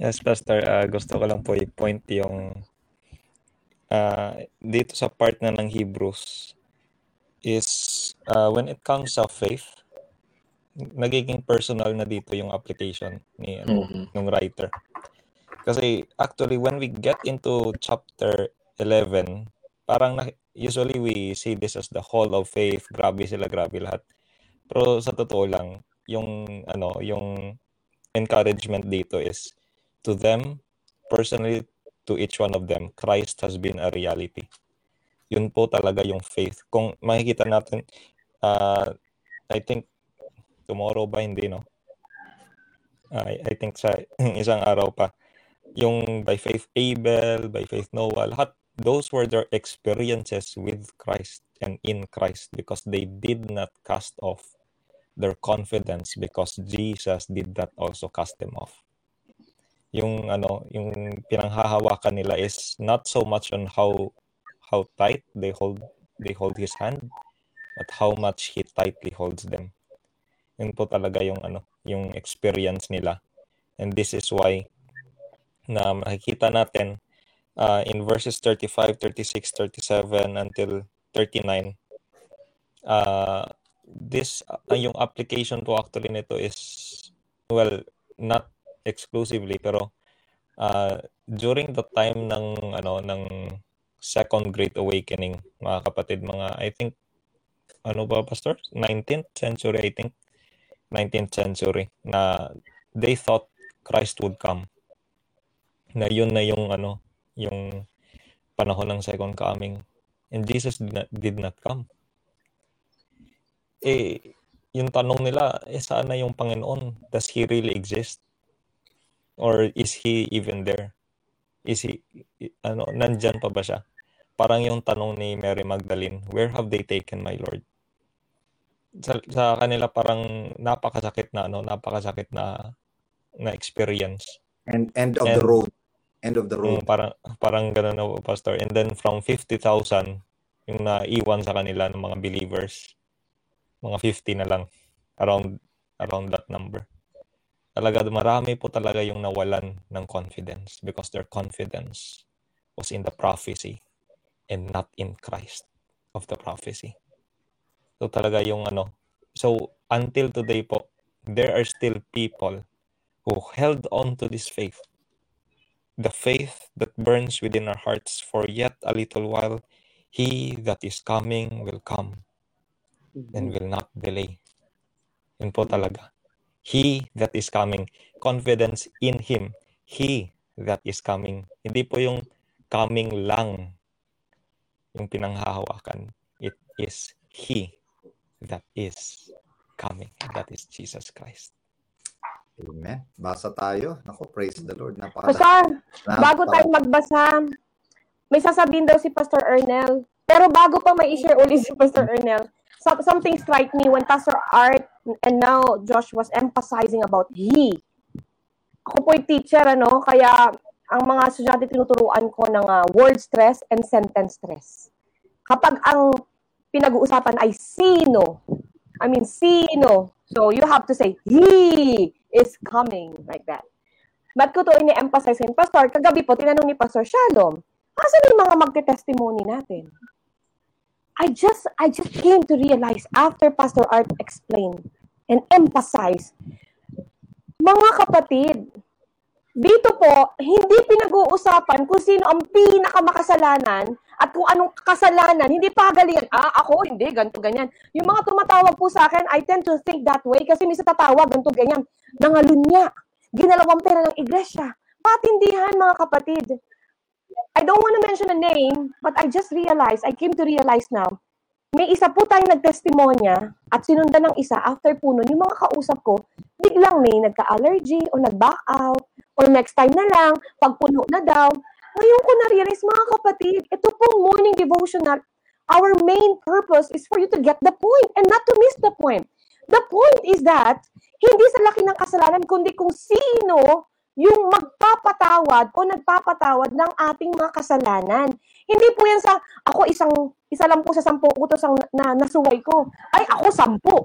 Yes, Pastor. Ah, gusto ko lang po i-point yung ah, dito sa part na ng Hebrews is ah, when it comes sa faith, nagiging personal na dito yung application ni ano, ng writer. Kasi actually when we get into chapter 11, parang na, usually we see this as the hall of faith, grabe sila, grabe lahat. Pero sa totoo lang, yung ano, yung encouragement dito is to them, personally, to each one of them, Christ has been a reality. Yun po talaga yung faith. Kung makikita natin, uh, I think, tomorrow ba hindi, no? I, I think sa (laughs) isang araw pa, yung by faith Abel, by faith Noah, lahat, those were their experiences with Christ and in Christ because they did not cast off their confidence because Jesus did that also cast them off yung ano yung pinanghahawakan nila is not so much on how how tight they hold they hold his hand but how much he tightly holds them. Yun po talaga yung ano yung experience nila. And this is why na makikita natin uh, in verses 35 36 37 until 39 uh, this uh, yung application po actually nito is well not exclusively pero uh, during the time ng ano ng second great awakening mga kapatid mga I think ano ba pastor? 19th century I think. 19th century na they thought Christ would come. Na yun na yung ano yung panahon ng second coming. And Jesus did not, did not come. Eh yung tanong nila eh saan na yung Panginoon? Does he really exist or is he even there? Is he ano nandyan pa ba siya? Parang yung tanong ni Mary Magdalene, where have they taken my Lord? Sa, sa kanila parang napakasakit na ano, napakasakit na na experience. And end of And- the road. End of the road. Mm, parang parang ganun na pastor. And then from 50,000 yung naiwan sa kanila ng mga believers, mga 50 na lang around around that number. Talaga marami po talaga yung nawalan ng confidence because their confidence was in the prophecy and not in Christ of the prophecy. So talaga yung ano. So until today po, there are still people who held on to this faith. The faith that burns within our hearts for yet a little while. He that is coming will come and will not delay. Yun po talaga. He that is coming. Confidence in Him. He that is coming. Hindi po yung coming lang yung pinanghahawakan. It is He that is coming. That is Jesus Christ. Amen. Basa tayo. Nako, praise the Lord. Napaka Pastor, bago tayo magbasa, may sasabihin daw si Pastor Ernel. Pero bago pa may i-share ulit si Pastor Ernel, some, something strike me when Pastor Art and now Josh was emphasizing about he. Ako po yung teacher, ano, kaya ang mga estudyante tinuturuan ko ng ah, word stress and sentence stress. Kapag ang pinag-uusapan ay sino, I mean, sino, so you have to say he, is coming like that. Ba't ko to ini-emphasize in Pastor? Kagabi po, tinanong ni Pastor Shalom, asan yung mga magte-testimony natin? I just I just came to realize after Pastor Art explained and emphasize, mga kapatid, dito po, hindi pinag-uusapan kung sino ang pinakamakasalanan at kung anong kasalanan, hindi pagalingan, ah, ako, hindi, ganito, ganyan. Yung mga tumatawag po sa akin, I tend to think that way kasi minsan tatawag, ganito, ganyan. Nangalunya, ginalawang pera ng iglesia. Patindihan, mga kapatid. I don't want to mention a name, but I just realized, I came to realize now, may isa po tayong nagtestimonya at sinundan ng isa after po nun, yung mga kausap ko, biglang may nagka-allergy o nag-back out or next time na lang, pag puno na daw. Ngayon ko na-realize, mga kapatid, ito pong morning devotional, our main purpose is for you to get the point and not to miss the point. The point is that, hindi sa laki ng kasalanan, kundi kung sino yung magpapatawad o nagpapatawad ng ating mga kasalanan. Hindi po yan sa, ako isang, isa lang po sa sampung utos ang na, nasuway ko. Ay, ako sampu.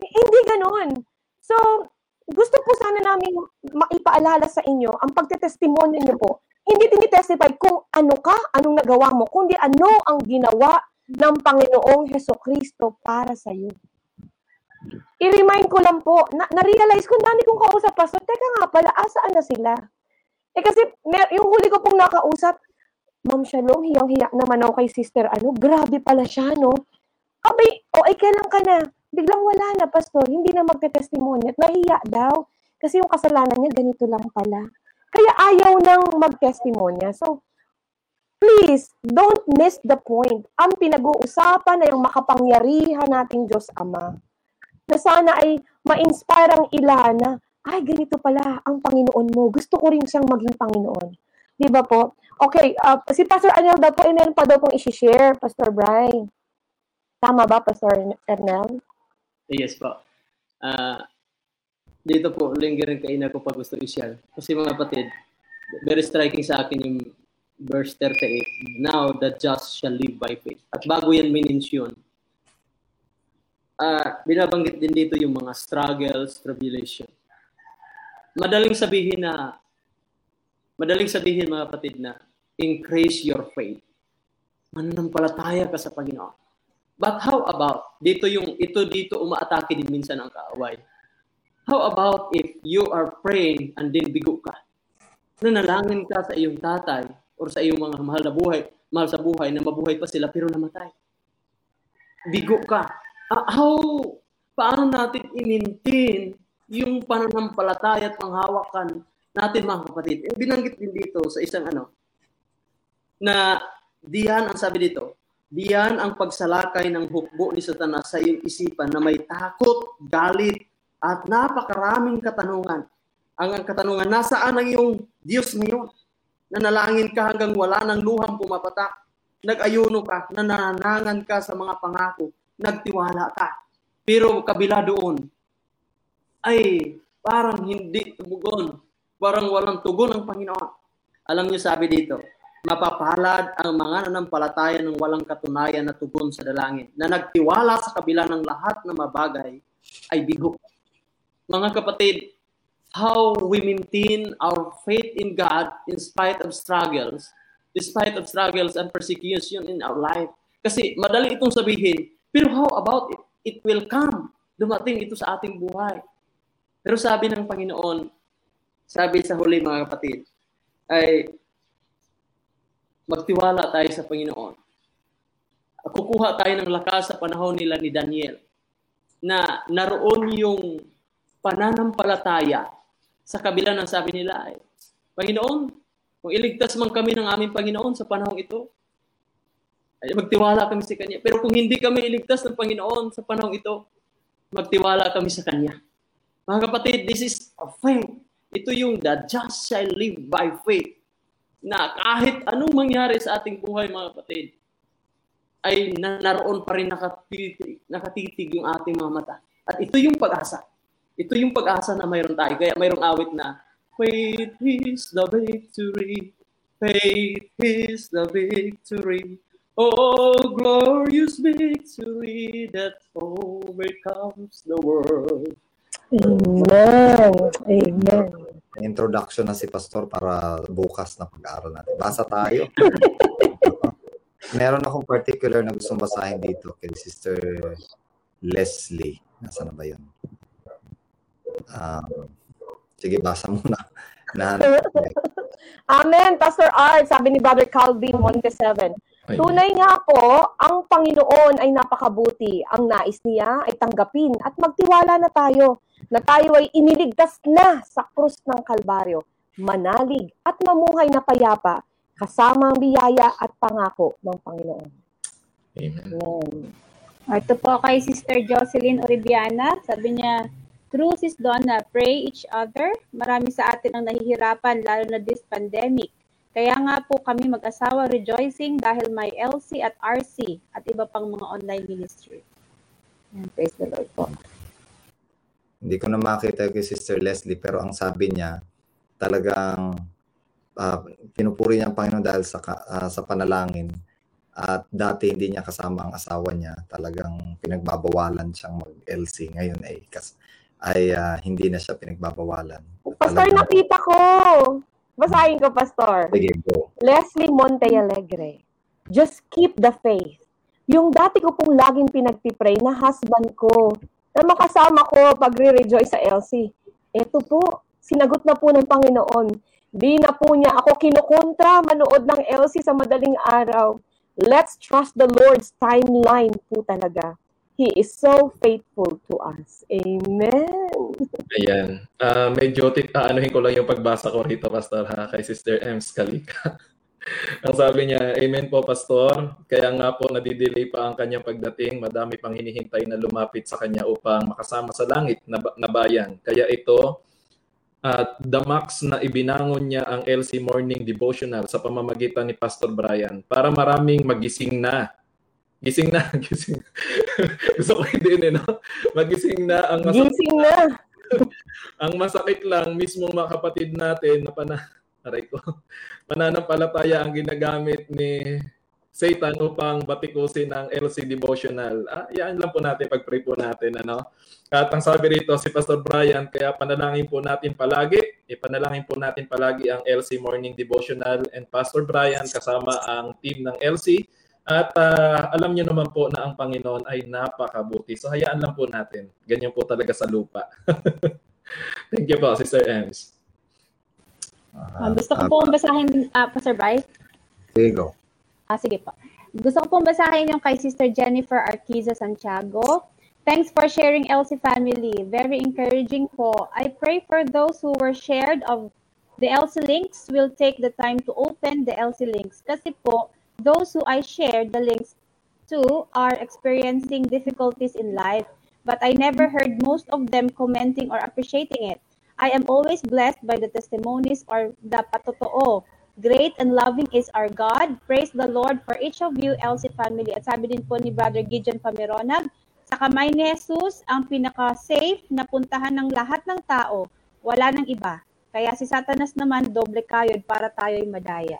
Hindi ganon. So, gusto po sana namin maipaalala sa inyo ang pagtetestimonyo niyo po. Hindi tinitestify kung ano ka, anong nagawa mo, kundi ano ang ginawa ng Panginoong Heso Kristo para sa iyo. I-remind ko lang po, na- na-realize ko, dami kong kausap, Pastor, teka nga pala, asaan na sila? Eh kasi, mer- yung huli ko pong nakausap, Ma'am Shalom, hiyang-hiya naman ako kay sister, ano, grabe pala siya, no? Abay, o ay kailan ka na? Biglang wala na, Pastor, hindi na magte-testimonya at nahiya daw. Kasi yung kasalanan niya, ganito lang pala. Kaya ayaw nang mag-testimonya. So, please, don't miss the point. Ang pinag-uusapan na yung makapangyarihan nating Diyos Ama na sana ay ma-inspire ang ilan na, ay, ganito pala ang Panginoon mo. Gusto ko rin siyang maging Panginoon. Di ba po? Okay, uh, si Pastor Arnel daw po, meron pa daw pong isi-share, Pastor Brian. Tama ba, Pastor Arnel? Yes po. Ah, dito po, lingering kaina ko pa gusto i-share. Kasi mga kapatid, very striking sa akin yung verse 38. Now the just shall live by faith. At bago yan minensyon, ah binabanggit din dito yung mga struggles, tribulation. Madaling sabihin na, madaling sabihin mga kapatid na, increase your faith. Mananampalataya ka sa Panginoon. But how about, dito yung, ito dito umaatake din minsan ang kaaway. How about if you are praying and then bigo ka? Nanalangin ka sa iyong tatay or sa iyong mga mahal na buhay, mahal sa buhay na mabuhay pa sila pero namatay. Bigo ka. Ah, how, paano natin i-maintain yung pananampalataya at panghawakan natin mga kapatid? Eh, binanggit din dito sa isang ano, na diyan ang sabi dito, diyan ang pagsalakay ng hukbo ni Satanas sa iyong isipan na may takot, galit, at napakaraming katanungan. Ang ang katanungan, nasaan ang iyong Diyos ngayon? Nanalangin ka hanggang wala ng luhang pumapatak. Nag-ayuno ka, nananangan ka sa mga pangako, nagtiwala ka. Pero kabila doon, ay parang hindi tumugon. Parang walang tugon ang Panginoon. Alam niyo sabi dito, mapapalad ang mga nanampalataya ng walang katunayan na tugon sa dalangin, na nagtiwala sa kabila ng lahat na mabagay ay bigo. Mga kapatid, how we maintain our faith in God in spite of struggles, despite of struggles and persecution in our life. Kasi madali itong sabihin, pero how about it? It will come. Dumating ito sa ating buhay. Pero sabi ng Panginoon, sabi sa huli mga kapatid, ay magtiwala tayo sa Panginoon. Kukuha tayo ng lakas sa panahon nila ni Daniel na naroon yung pananampalataya sa kabila ng sabi nila ay, Panginoon, kung iligtas man kami ng aming Panginoon sa panahong ito, ay magtiwala kami sa Kanya. Pero kung hindi kami iligtas ng Panginoon sa panahong ito, magtiwala kami sa Kanya. Mga kapatid, this is a faith. Ito yung the just shall live by faith. Na kahit anong mangyari sa ating buhay, mga kapatid, ay naroon pa rin nakatitig, nakatitig yung ating mga mata. At ito yung pag-asa. Ito yung pag-asa na mayroon tayo. Kaya mayroong awit na, Faith is the victory. Faith is the victory. Oh, glorious victory that overcomes the world. Amen. Amen. Introduction na si Pastor para bukas na pag-aaral natin. Basa tayo. (laughs) Meron akong particular na gustong basahin dito kay Sister Leslie. Nasaan na ba yun? Um, sige, basa muna. (laughs) Nahanap. Amen, Pastor Art, sabi ni Brother Calvin Monte 7. Ay, Tunay nga po, ang Panginoon ay napakabuti. Ang nais niya ay tanggapin at magtiwala na tayo na tayo ay iniligtas na sa krus ng Kalbaryo, manalig at mamuhay na payapa kasama ang biyaya at pangako ng Panginoon. Amen. Amen. Ito po kay Sister Jocelyn Oribiana. Sabi niya, True Sis Donna, pray each other. Marami sa atin ang nahihirapan, lalo na this pandemic. Kaya nga po kami mag-asawa rejoicing dahil may LC at RC at iba pang mga online ministry. Yan, praise the Lord po. Hindi ko na makita kay Sister Leslie pero ang sabi niya talagang ah, pinupuri niya ang Panginoon dahil sa ah, sa panalangin at dati hindi niya kasama ang asawa niya talagang pinagbabawalan siyang mag-LC ngayon ay kas ay ah, hindi na siya pinagbabawalan Pastor, Talagang- nakita ko. Basahin ko, Pastor. sige go Leslie Monte Alegre. Just keep the faith. Yung dati ko pong laging pinagpipray na husband ko, na makasama ko pag re-rejoice sa LC. Eto po, sinagot na po ng Panginoon. Di na po niya ako kinukontra manood ng LC sa madaling araw. Let's trust the Lord's timeline po talaga. He is so faithful to us. Amen. Ayan. Ah, medyo tit aanuhin ko lang yung pagbasa ko rito, Pastor, ha, kay Sister Ems Kalika. (laughs) ang sabi niya, Amen po, Pastor. Kaya nga po, nadidelay pa ang kanyang pagdating. Madami pang hinihintay na lumapit sa kanya upang makasama sa langit na, na bayan. Kaya ito, at the max na ibinangon niya ang LC Morning Devotional sa pamamagitan ni Pastor Brian para maraming magising na. Gising na, (laughs) gising. Gusto ko hindi eh, no? Magising na ang masakit Gising na. (laughs) ang masakit lang mismo mga kapatid natin na pana aray ko, (laughs) mananampalataya ang ginagamit ni Satan upang batikusin ang LC devotional. Ah, yan lang po natin pag-pray po natin ano. At ang sabi rito si Pastor Brian, kaya panalangin po natin palagi, ipanalangin po natin palagi ang LC morning devotional and Pastor Brian kasama ang team ng LC at ah, alam niyo naman po na ang Panginoon ay napakabuti. So hayaan lang po natin. Ganyan po talaga sa lupa. (laughs) Thank you po, Sister Ems. Ah, gusto ko ah, po basahin, ah, Pastor Bryce. sige go Ah, sige po. Gusto ko pong basahin yung kay Sister Jennifer Arquiza Santiago. Thanks for sharing LC family. Very encouraging po. I pray for those who were shared of the LC links will take the time to open the LC links. Kasi po, those who I shared the links to are experiencing difficulties in life. But I never heard most of them commenting or appreciating it. I am always blessed by the testimonies or the patotoo. Great and loving is our God. Praise the Lord for each of you, LC family. At sabi din po ni Brother Gideon Pameronag, sa kamay ni Jesus, ang pinaka-safe na puntahan ng lahat ng tao. Wala nang iba. Kaya si Satanas naman, doble kayod para tayo'y madaya.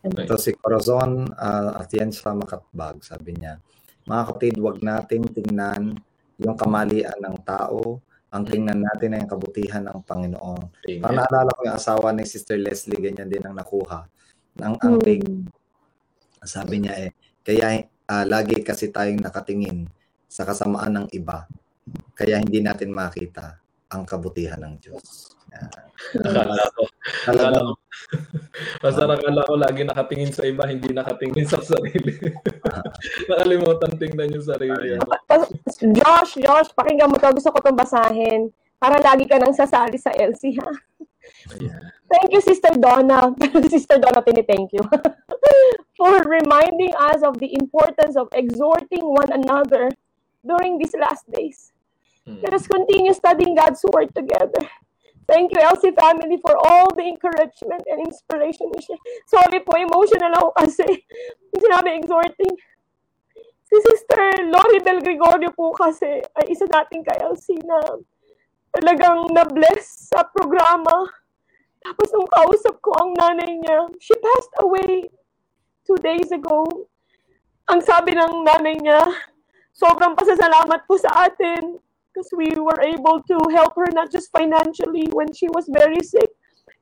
Ito si Corazon uh, Atienza Makatbag, sabi niya, mga kapatid, huwag nating tingnan yung kamalian ng tao, ang tingnan natin ay ang kabutihan ng Panginoon. Parang Amen. naalala ko yung asawa ni Sister Leslie, ganyan din ang nakuha. Ang, ang big, sabi niya eh, kaya ah, lagi kasi tayong nakatingin sa kasamaan ng iba, kaya hindi natin makita ang kabutihan ng Diyos. Akala ko, akala ko, basta akala ko lagi nakatingin sa iba, hindi nakatingin sa sarili. (laughs) Nakalimutan tingnan yung sarili. Josh, Josh, pakinggan mo to. Gusto ko itong basahin. Para lagi ka nang sasali sa LC, ha? Ayan. Thank you, Sister Donna. (laughs) Sister Donna, thank you. (laughs) for reminding us of the importance of exhorting one another during these last days. Hmm. Let us continue studying God's Word together. Thank you, LC family, for all the encouragement and inspiration. Sorry po, emotional ako kasi. (laughs) Sinabi exhorting. Si Sister Lori Del Gregorio po kasi ay isa nating ka-LC na talagang na-bless sa programa. Tapos nung kausap ko ang nanay niya, she passed away two days ago. Ang sabi ng nanay niya, sobrang pasasalamat po sa atin because we were able to help her not just financially when she was very sick,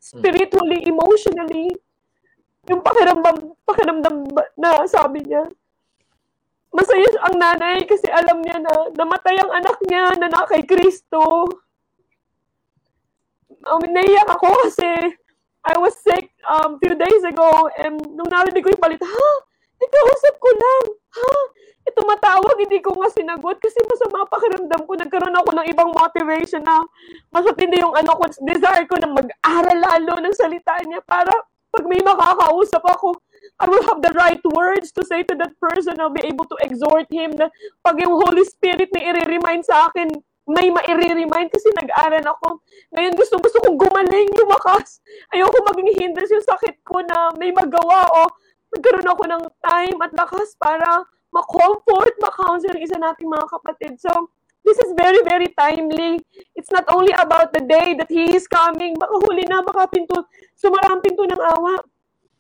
spiritually, emotionally. Yung pakiramdam, pakiramdam na sabi niya, masaya ang nanay kasi alam niya na namatay ang anak niya na na kay Kristo. Um, naiyak ako kasi I was sick um few days ago and nung narinig ko yung balita, ha? Ikausap ko lang. Ha? Eh, tumatawag, hindi ko nga sinagot kasi masama pakiramdam ko. Nagkaroon ako ng ibang motivation na mas matindi yung ano ko, desire ko na mag-aral lalo ng salita niya para pag may makakausap ako, I will have the right words to say to that person. I'll be able to exhort him na pag yung Holy Spirit na i-remind sa akin, may ma-remind kasi nag-aral ako. Ngayon gusto gusto kong gumaling, lumakas. Ayoko maging hindrance yung sakit ko na may magawa o nagkaroon ako ng time at lakas para ma-comfort, ma-counsel ang isa nating mga kapatid. So, this is very, very timely. It's not only about the day that He is coming. Baka huli na, baka pinto, sumarang pinto ng awa.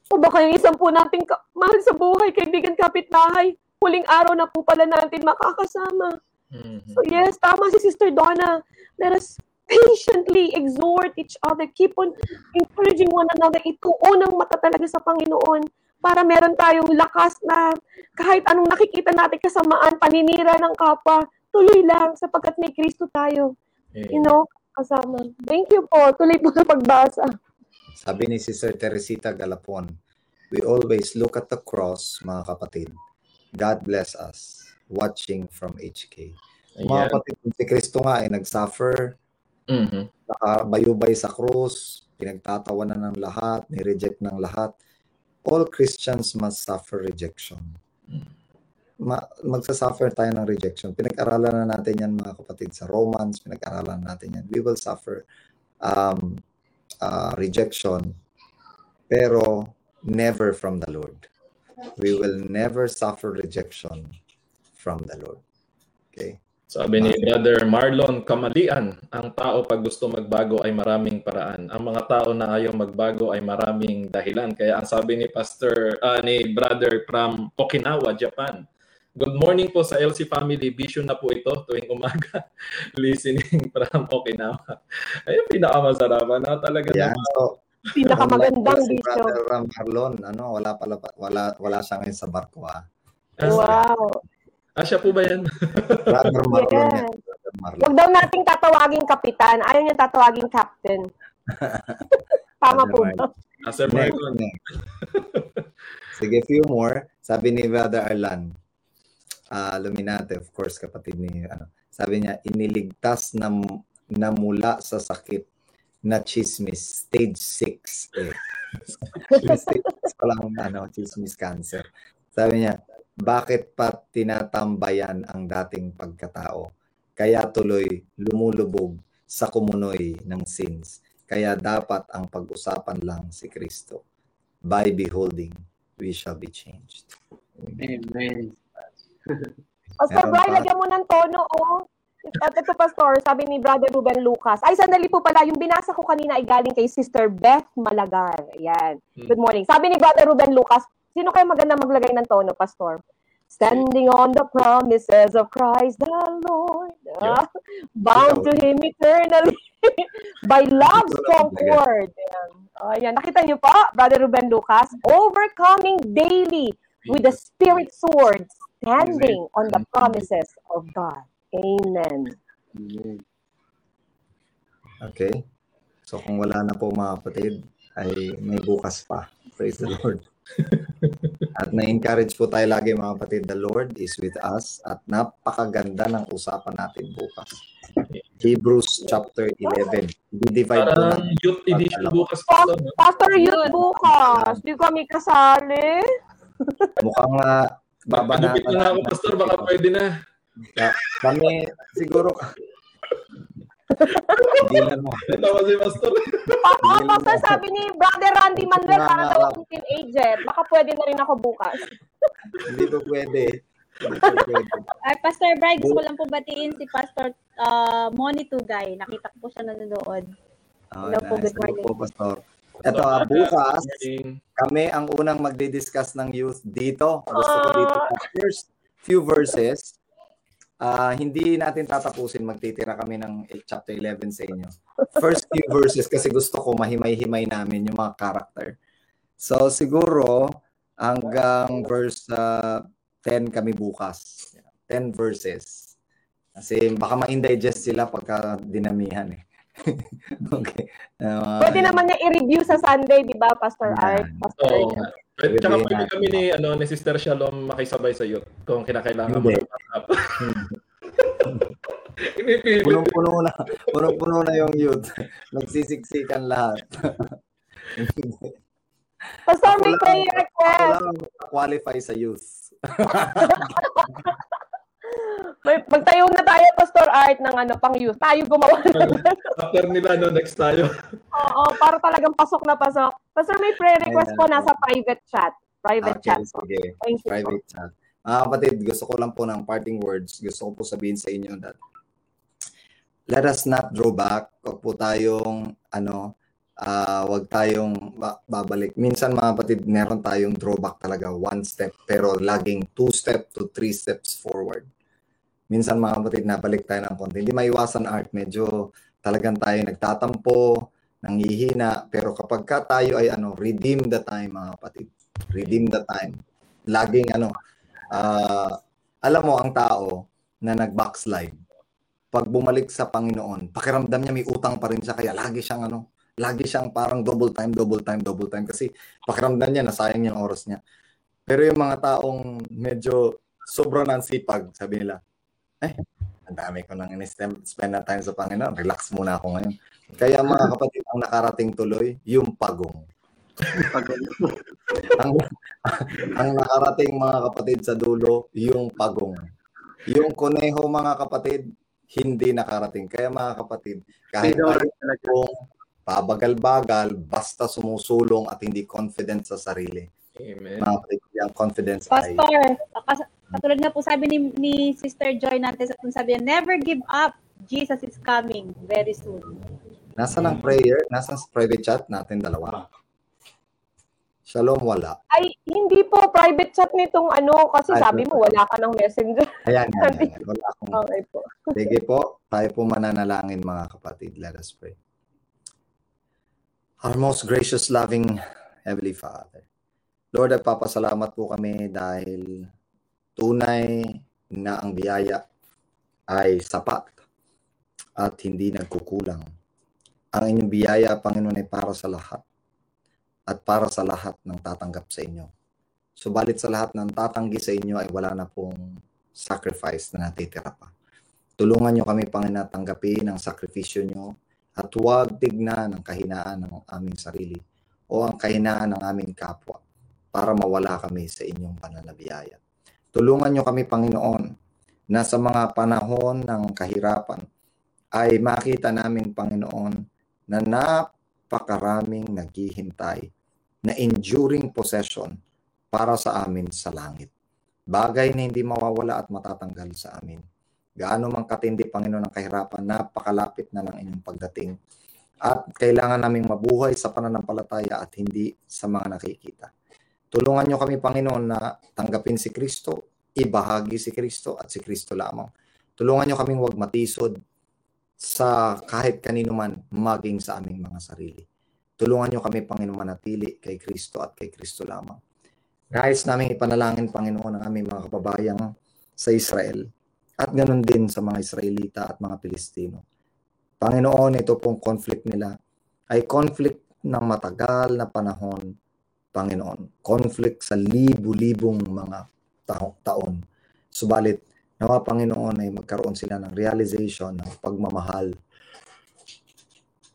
O baka yung isang po nating ka- mahal sa buhay, kaibigan kapitbahay, huling araw na po pala natin makakasama. Mhm. So yes, tama si Sister Donna. Let us patiently exhort each other. Keep on encouraging one another. Ituon ang mata talaga sa Panginoon para meron tayong lakas na kahit anong nakikita natin kasamaan, paninira ng kapwa, tuloy lang sapagkat may Kristo tayo. You know, kasama. Thank you po. Tuloy po sa pagbasa. Sabi ni Sister Teresita Galapon, we always look at the cross, mga kapatid. God bless us. Watching from HK. Mga Ayan. kapatid, si Kristo nga ay nag-suffer, Mhm. nakabayubay sa krus, pinagtatawanan ng lahat, ni-reject ng lahat. All Christians must suffer rejection. Ma- magsasuffer tayo ng rejection. Pinag-aralan na natin yan mga kapatid sa Romans, pinag-aralan natin yan. We will suffer um, uh, rejection, pero never from the Lord. We will never suffer rejection from the Lord. Okay? Sabi ni Brother Marlon Kamalian, ang tao pag gusto magbago ay maraming paraan. Ang mga tao na ayaw magbago ay maraming dahilan. Kaya ang sabi ni Pastor ah, ni Brother from Okinawa, Japan. Good morning po sa LC family. Vision na po ito tuwing umaga. (laughs) Listening from Okinawa. Ayun pinakamasarapan na talaga Yan. naman. So, Pinakamagandang si vision. Brother Ram Marlon, ano, wala pala wala wala siya ngayon sa barko ah. Wow. Ah, siya po ba yan? (laughs) Brother Marlon yan. Brother Marlon. Huwag daw nating tatawaging kapitan. Ayaw niya tatawaging captain. (laughs) Tama po ba? Ah, Sir Next, Marlon. Sige, few more. Sabi ni Brother Arlan, ah Luminate, of course, kapatid ni, ano, sabi niya, iniligtas na, na mula sa sakit na chismis, stage 6. Eh. (laughs) stage 6 pa lang, ano, chismis cancer. Sabi niya, bakit pa tinatambayan ang dating pagkatao? Kaya tuloy lumulubog sa kumunoy ng sins. Kaya dapat ang pag-usapan lang si Kristo. By beholding, we shall be changed. Amen. Pastor Meron Brian, pa? lagyan mo ng tono, oh. At ito, Pastor, sabi ni Brother Ruben Lucas. Ay, sandali po pala, yung binasa ko kanina ay galing kay Sister Beth Malagar. Ayan. Good morning. Sabi ni Brother Ruben Lucas, sino kayo maganda maglagay ng tono, Pastor? Standing on the promises of Christ the Lord, ah, bound to Him eternally (laughs) by love's. Ayan. Oh, ayan. Nakita niyo po, Brother Ruben Lucas, overcoming daily with the Spirit sword, standing on the promises of God. Amen. Amen. Okay? So kung wala na po mga kapatid, ay may bukas pa. Praise the Lord. (laughs) At na-encourage po tayo lagi mga kapatid, the Lord is with us at napakaganda ng usapan natin bukas. Hebrews chapter 11. I-divide po Parang natin. youth edition bukas. Pa- Pastor? Pastor Youth bukas, di kami kasali. (laughs) Mukhang uh, babanatan. Nagupit na ako, Pastor. Baka pwede na. Ka- Kami, siguro, hindi na mo. (laughs) Tawa si Pastor. Pa- oh, Pastor, sabi ni Brother Randy Manuel, para daw akong teenager. Baka pwede na rin ako bukas. Hindi po pwede. Po. Ay, Pastor Bry, gusto ko lang po batiin si Pastor uh, Moni Tugay. Nakita ko po siya nanonood. Oh, Hello po, nice. good morning. Hello po, Pastor. Ito, ah, bukas, kami ang unang magdi-discuss ng youth dito. Gusto ko dito sa first few verses. Ah, hindi natin tatapusin. Magtitira kami ng chapter 11 sa inyo. First few verses kasi gusto ko mahimay-himay namin yung mga character. So siguro hanggang verse ah, 10 kami bukas. 10 verses. Kasi baka ma-indigest sila pagka dinamihan eh. (laughs) okay. Ah, Pwede naman niya i-review sa Sunday, di ba, Pastor Art? Pastor Oo. At saka Pwede kami ni, ano, ni Sister Shalom makisabay sa youth kung kinakailangan mo Hindi. (laughs) punong-puno na, punong-puno na yung youth. (laughs) Nagsisiksikan lahat. Pastor, may prayer request. Wala qualify sa youth. (laughs) May, magtayo na tayo, Pastor Art, ng ano, pang youth. Tayo gumawa (laughs) ng After nila, no, next tayo. Oo, para talagang pasok na pasok. Pastor, may prayer request po nasa private chat. Private Okay, chat po. sige. Thank you po. Private chat. Mga kapatid, gusto ko lang po ng parting words. Gusto ko po sabihin sa inyo that let us not draw back. Huwag po tayong, ano, ah wag tayong ba- babalik. Minsan mga kapatid, meron tayong drawback talaga, one step, pero laging two step to three steps forward. Minsan mga kapatid, nabalik tayo ng konti. Hindi maiwasan art, medyo talagang tayo nagtatampo, nanghihina, pero kapag ka tayo ay ano, redeem the time mga kapatid. Redeem the time. Laging ano, ah, alam mo ang tao na nag-backslide, pag bumalik sa Panginoon, pakiramdam niya may utang pa rin siya, kaya lagi siyang ano, lagi siyang parang double time, double time, double time, kasi pakiramdam niya, nasayang yung oras niya. Pero yung mga taong medyo sobrang ng sipag, sabi nila, eh, ang dami ko nang in-spend spend na time sa Panginoon, relax muna ako ngayon. Kaya mga (laughs) kapatid, ang nakarating tuloy, yung pagong. (laughs) ang, ang nakarating mga kapatid sa dulo, yung pagong. Yung kuneho mga kapatid, hindi nakarating. Kaya mga kapatid, kahit kung pabagal-bagal, basta sumusulong at hindi confident sa sarili. Amen. Mga kapatid, yung confidence ay Pastor, katulad nga po sabi ni, ni Sister Joy natin, kung sabi niya, never give up. Jesus is coming very soon. nasa ng prayer, nasa sa private chat natin dalawa. Shalom, wala. Ay, hindi po private chat nitong ano, kasi Ay, sabi mo wala ka ng messenger. Ayan, yan, yan, yan. Wala akong Okay po. Sige po, tayo po mananalangin mga kapatid. Let us pray. Our most gracious, loving Heavenly Father. Lord, nagpapasalamat po kami dahil tunay na ang biyaya ay sapat at hindi nagkukulang. Ang inyong biyaya, Panginoon, ay para sa lahat at para sa lahat ng tatanggap sa inyo. Subalit sa lahat ng tatanggi sa inyo ay wala na pong sacrifice na natitira pa. Tulungan nyo kami, Panginoon, tanggapin ang sakripisyo nyo at huwag tignan ang kahinaan ng aming sarili o ang kahinaan ng aming kapwa para mawala kami sa inyong pananabiyaya. Tulungan nyo kami, Panginoon, na sa mga panahon ng kahirapan ay makita namin, Panginoon, na napakaraming naghihintay na enduring possession para sa amin sa langit. Bagay na hindi mawawala at matatanggal sa amin. Gaano man katindi, Panginoon, ang kahirapan, napakalapit na ng inyong pagdating. At kailangan naming mabuhay sa pananampalataya at hindi sa mga nakikita. Tulungan nyo kami, Panginoon, na tanggapin si Kristo, ibahagi si Kristo at si Kristo lamang. Tulungan nyo kaming huwag matisod sa kahit kanino man maging sa aming mga sarili. Tulungan nyo kami, Panginoon, manatili kay Kristo at kay Kristo lamang. Nais namin ipanalangin, Panginoon, ang aming mga kababayang sa Israel at ganun din sa mga Israelita at mga Pilistino. Panginoon, ito pong conflict nila ay conflict ng matagal na panahon, Panginoon. Conflict sa libu-libong mga ta- taon. Subalit, nawa Panginoon ay magkaroon sila ng realization ng pagmamahal.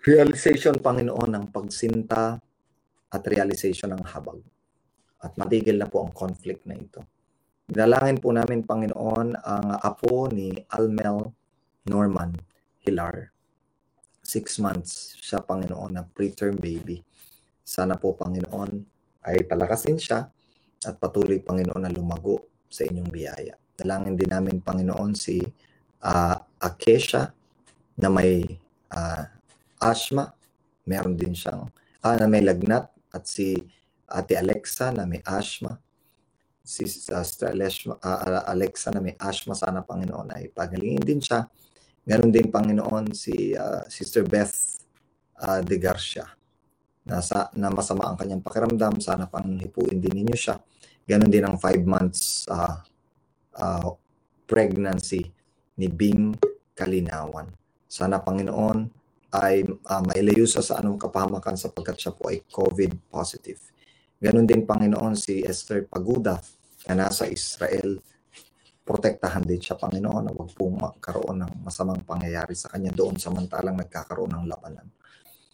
Realization, Panginoon, ng pagsinta at realization ng habag. At matigil na po ang conflict na ito. Dinalangin po namin, Panginoon, ang apo ni Almel Norman Hilar. Six months siya, Panginoon, na preterm baby. Sana po, Panginoon, ay palakasin siya at patuloy, Panginoon, na lumago sa inyong biyaya. Dalangin din namin, Panginoon, si uh, Akesha na may uh, asthma. Meron din siyang, ah, na may lagnat at si Ate Alexa na may asthma. si Sister Alesh- ah, Alexa na may asthma sana Panginoon ay pagalingin din siya. Ganon din Panginoon si ah, Sister Beth ah, de Garcia na, sa, na masama ang kanyang pakiramdam. Sana Panginoon hipuin din ninyo siya. Ganon din ang five months ah, ah, pregnancy ni Bing Kalinawan. Sana Panginoon ay uh, mailayo siya sa anong kapahamakan sapagkat siya po ay COVID positive. Ganon din Panginoon si Esther Paguda na nasa Israel. Protektahan din siya Panginoon na huwag po magkaroon ng masamang pangyayari sa kanya doon samantalang nagkakaroon ng labanan.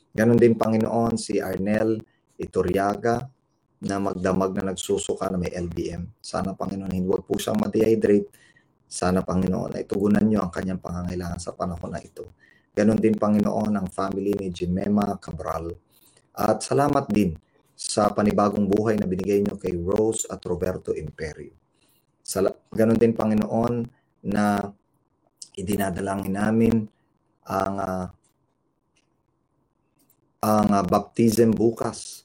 Ganon din Panginoon si Arnel Iturriaga na magdamag na nagsusuka na may LBM. Sana Panginoon huwag po siyang ma-dehydrate. Sana Panginoon ay tugunan niyo ang kanyang pangangailangan sa panahon na ito. Ganon din Panginoon ang family ni Jimema Cabral. At salamat din sa panibagong buhay na binigay niyo kay Rose at Roberto Imperio. Sala- ganon din Panginoon na idinadalangin namin ang ah, ang ah, baptism bukas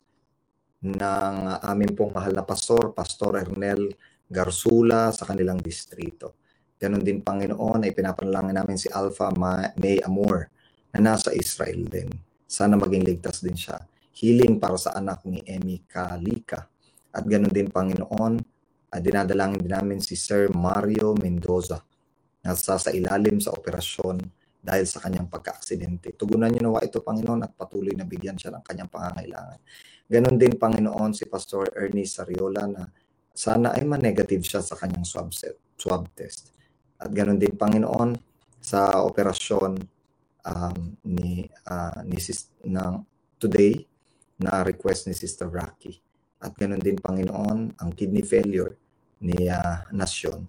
ng aming pong mahal na pastor, Pastor Ernel Garsula sa kanilang distrito. Ganon din Panginoon ay pinapanalangin namin si Alpha Ma- May Amor na nasa Israel din. Sana maging ligtas din siya. Healing para sa anak ni Emmy Kalika. At ganon din Panginoon, ay dinadalangin din namin si Sir Mario Mendoza na sa, sa ilalim sa operasyon dahil sa kanyang pagka-aksidente. Tugunan niyo nawa ito, Panginoon, at patuloy na bigyan siya ng kanyang pangangailangan. Ganon din, Panginoon, si Pastor Ernest Sariola na sana ay ma-negative siya sa kanyang swab, set, swab test. At ganon din, Panginoon, sa operasyon um, ni, ah, ni sis, ng today na request ni Sister Rocky. At ganon din, Panginoon, ang kidney failure ni ah, Nasyon.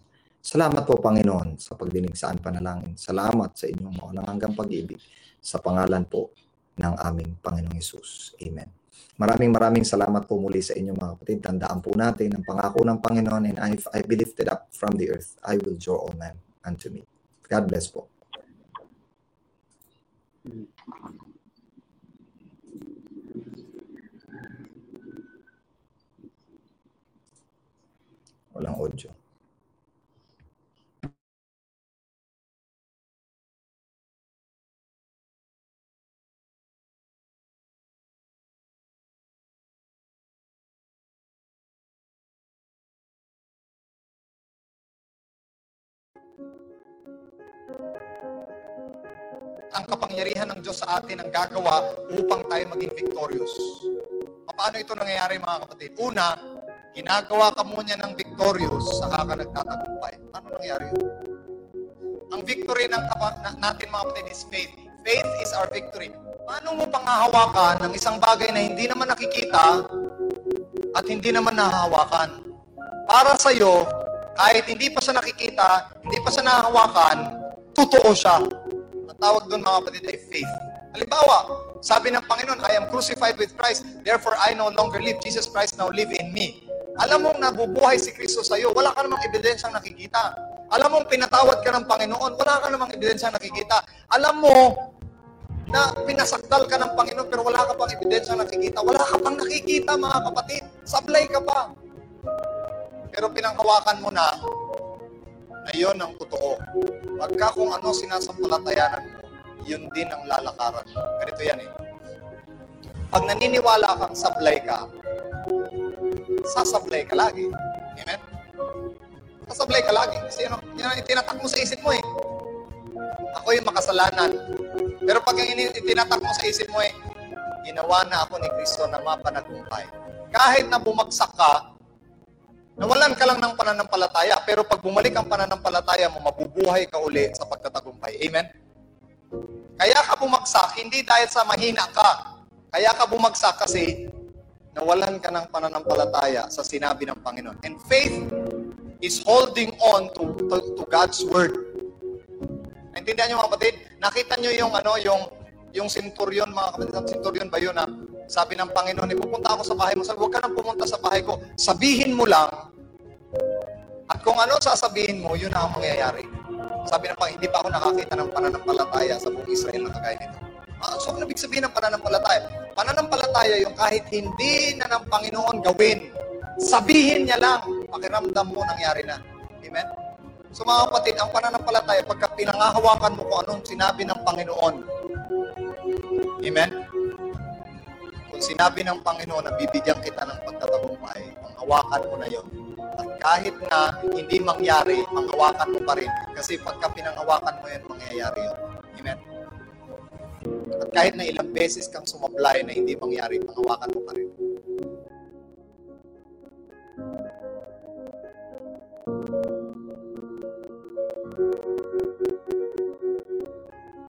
Salamat po, Panginoon, sa pagdinig sa panalangin. Salamat sa inyong mawalang hanggang pag-ibig sa pangalan po ng aming Panginoong Yesus. Amen. Maraming maraming salamat po muli sa inyong mga kapatid. Tandaan po natin ang pangako ng Panginoon and if I be lifted up from the earth, I will draw all men unto me. God bless po. Walang audio. Ang kapangyarihan ng Diyos sa atin ang gagawa upang tayo maging victorious. Paano ito nangyayari mga kapatid? Una, ginagawa ka muna ng victorious, saka ka nagtatagumpay. Paano nangyayari yun? Ang victory ng natin mga kapatid is faith. Faith is our victory. Paano mo pangahawakan ng isang bagay na hindi naman nakikita at hindi naman nahahawakan? Para sa iyo, kahit hindi pa siya nakikita, hindi pa siya nahahawakan, totoo siya. Ang tawag doon mga kapatid ay faith. Halimbawa, sabi ng Panginoon, I am crucified with Christ, therefore I no longer live. Jesus Christ now live in me. Alam mong nabubuhay si Kristo sa iyo, wala ka namang ebidensyang nakikita. Alam mong pinatawad ka ng Panginoon, wala ka namang ebidensyang nakikita. Alam mo na pinasakdal ka ng Panginoon pero wala ka pang ebidensyang nakikita. Wala ka pang nakikita mga kapatid. Sablay ka pa. Pero pinanghawakan mo na na ang totoo. Pagka kung ano sinasampalatayanan mo, yun din ang lalakaran mo. Ganito yan eh. Pag naniniwala kang sablay ka, sasablay ka lagi. Amen? Sasablay ka lagi. Kasi yun, yun ang itinatak mo sa isip mo eh. Ako yung makasalanan. Pero pag ini- itinatak mo sa isip mo eh, ginawa na ako ni Kristo na mapanagumpay. Kahit na bumagsak ka, Nawalan ka lang ng pananampalataya, pero pag bumalik ang pananampalataya mo, mabubuhay ka uli sa pagkatagumpay. Amen? Kaya ka bumagsak, hindi dahil sa mahina ka. Kaya ka bumagsak kasi nawalan ka ng pananampalataya sa sinabi ng Panginoon. And faith is holding on to, to, to God's word. Naintindihan niyo mga kapatid? Nakita niyo yung ano, yung yung centurion, mga kapatid, centurion ba yun na sabi ng Panginoon, ipupunta ako sa bahay mo. Sabi, huwag ka nang pumunta sa bahay ko. Sabihin mo lang, at kung ano sasabihin mo, yun na ang mangyayari. Sabi ng Panginoon, hindi pa ako nakakita ng pananampalataya sa buong Israel na kagaya nito. Ah, so, ano ibig sabihin ng pananampalataya? Pananampalataya yung kahit hindi na ng Panginoon gawin, sabihin niya lang, pakiramdam mo nangyari na. Amen? So mga kapatid, ang pananampalataya, pagka pinangahawakan mo kung anong sinabi ng Panginoon. Amen? Kung sinabi ng Panginoon na bibigyan kita ng pagtatagumpay, panghawakan mo na yon. At kahit na hindi mangyari, panghawakan mo pa rin. Kasi pagka pinanghawakan mo yan, mangyayari yun. Amen? At kahit na ilang beses kang sumablay na hindi mangyari, panghawakan mo pa rin.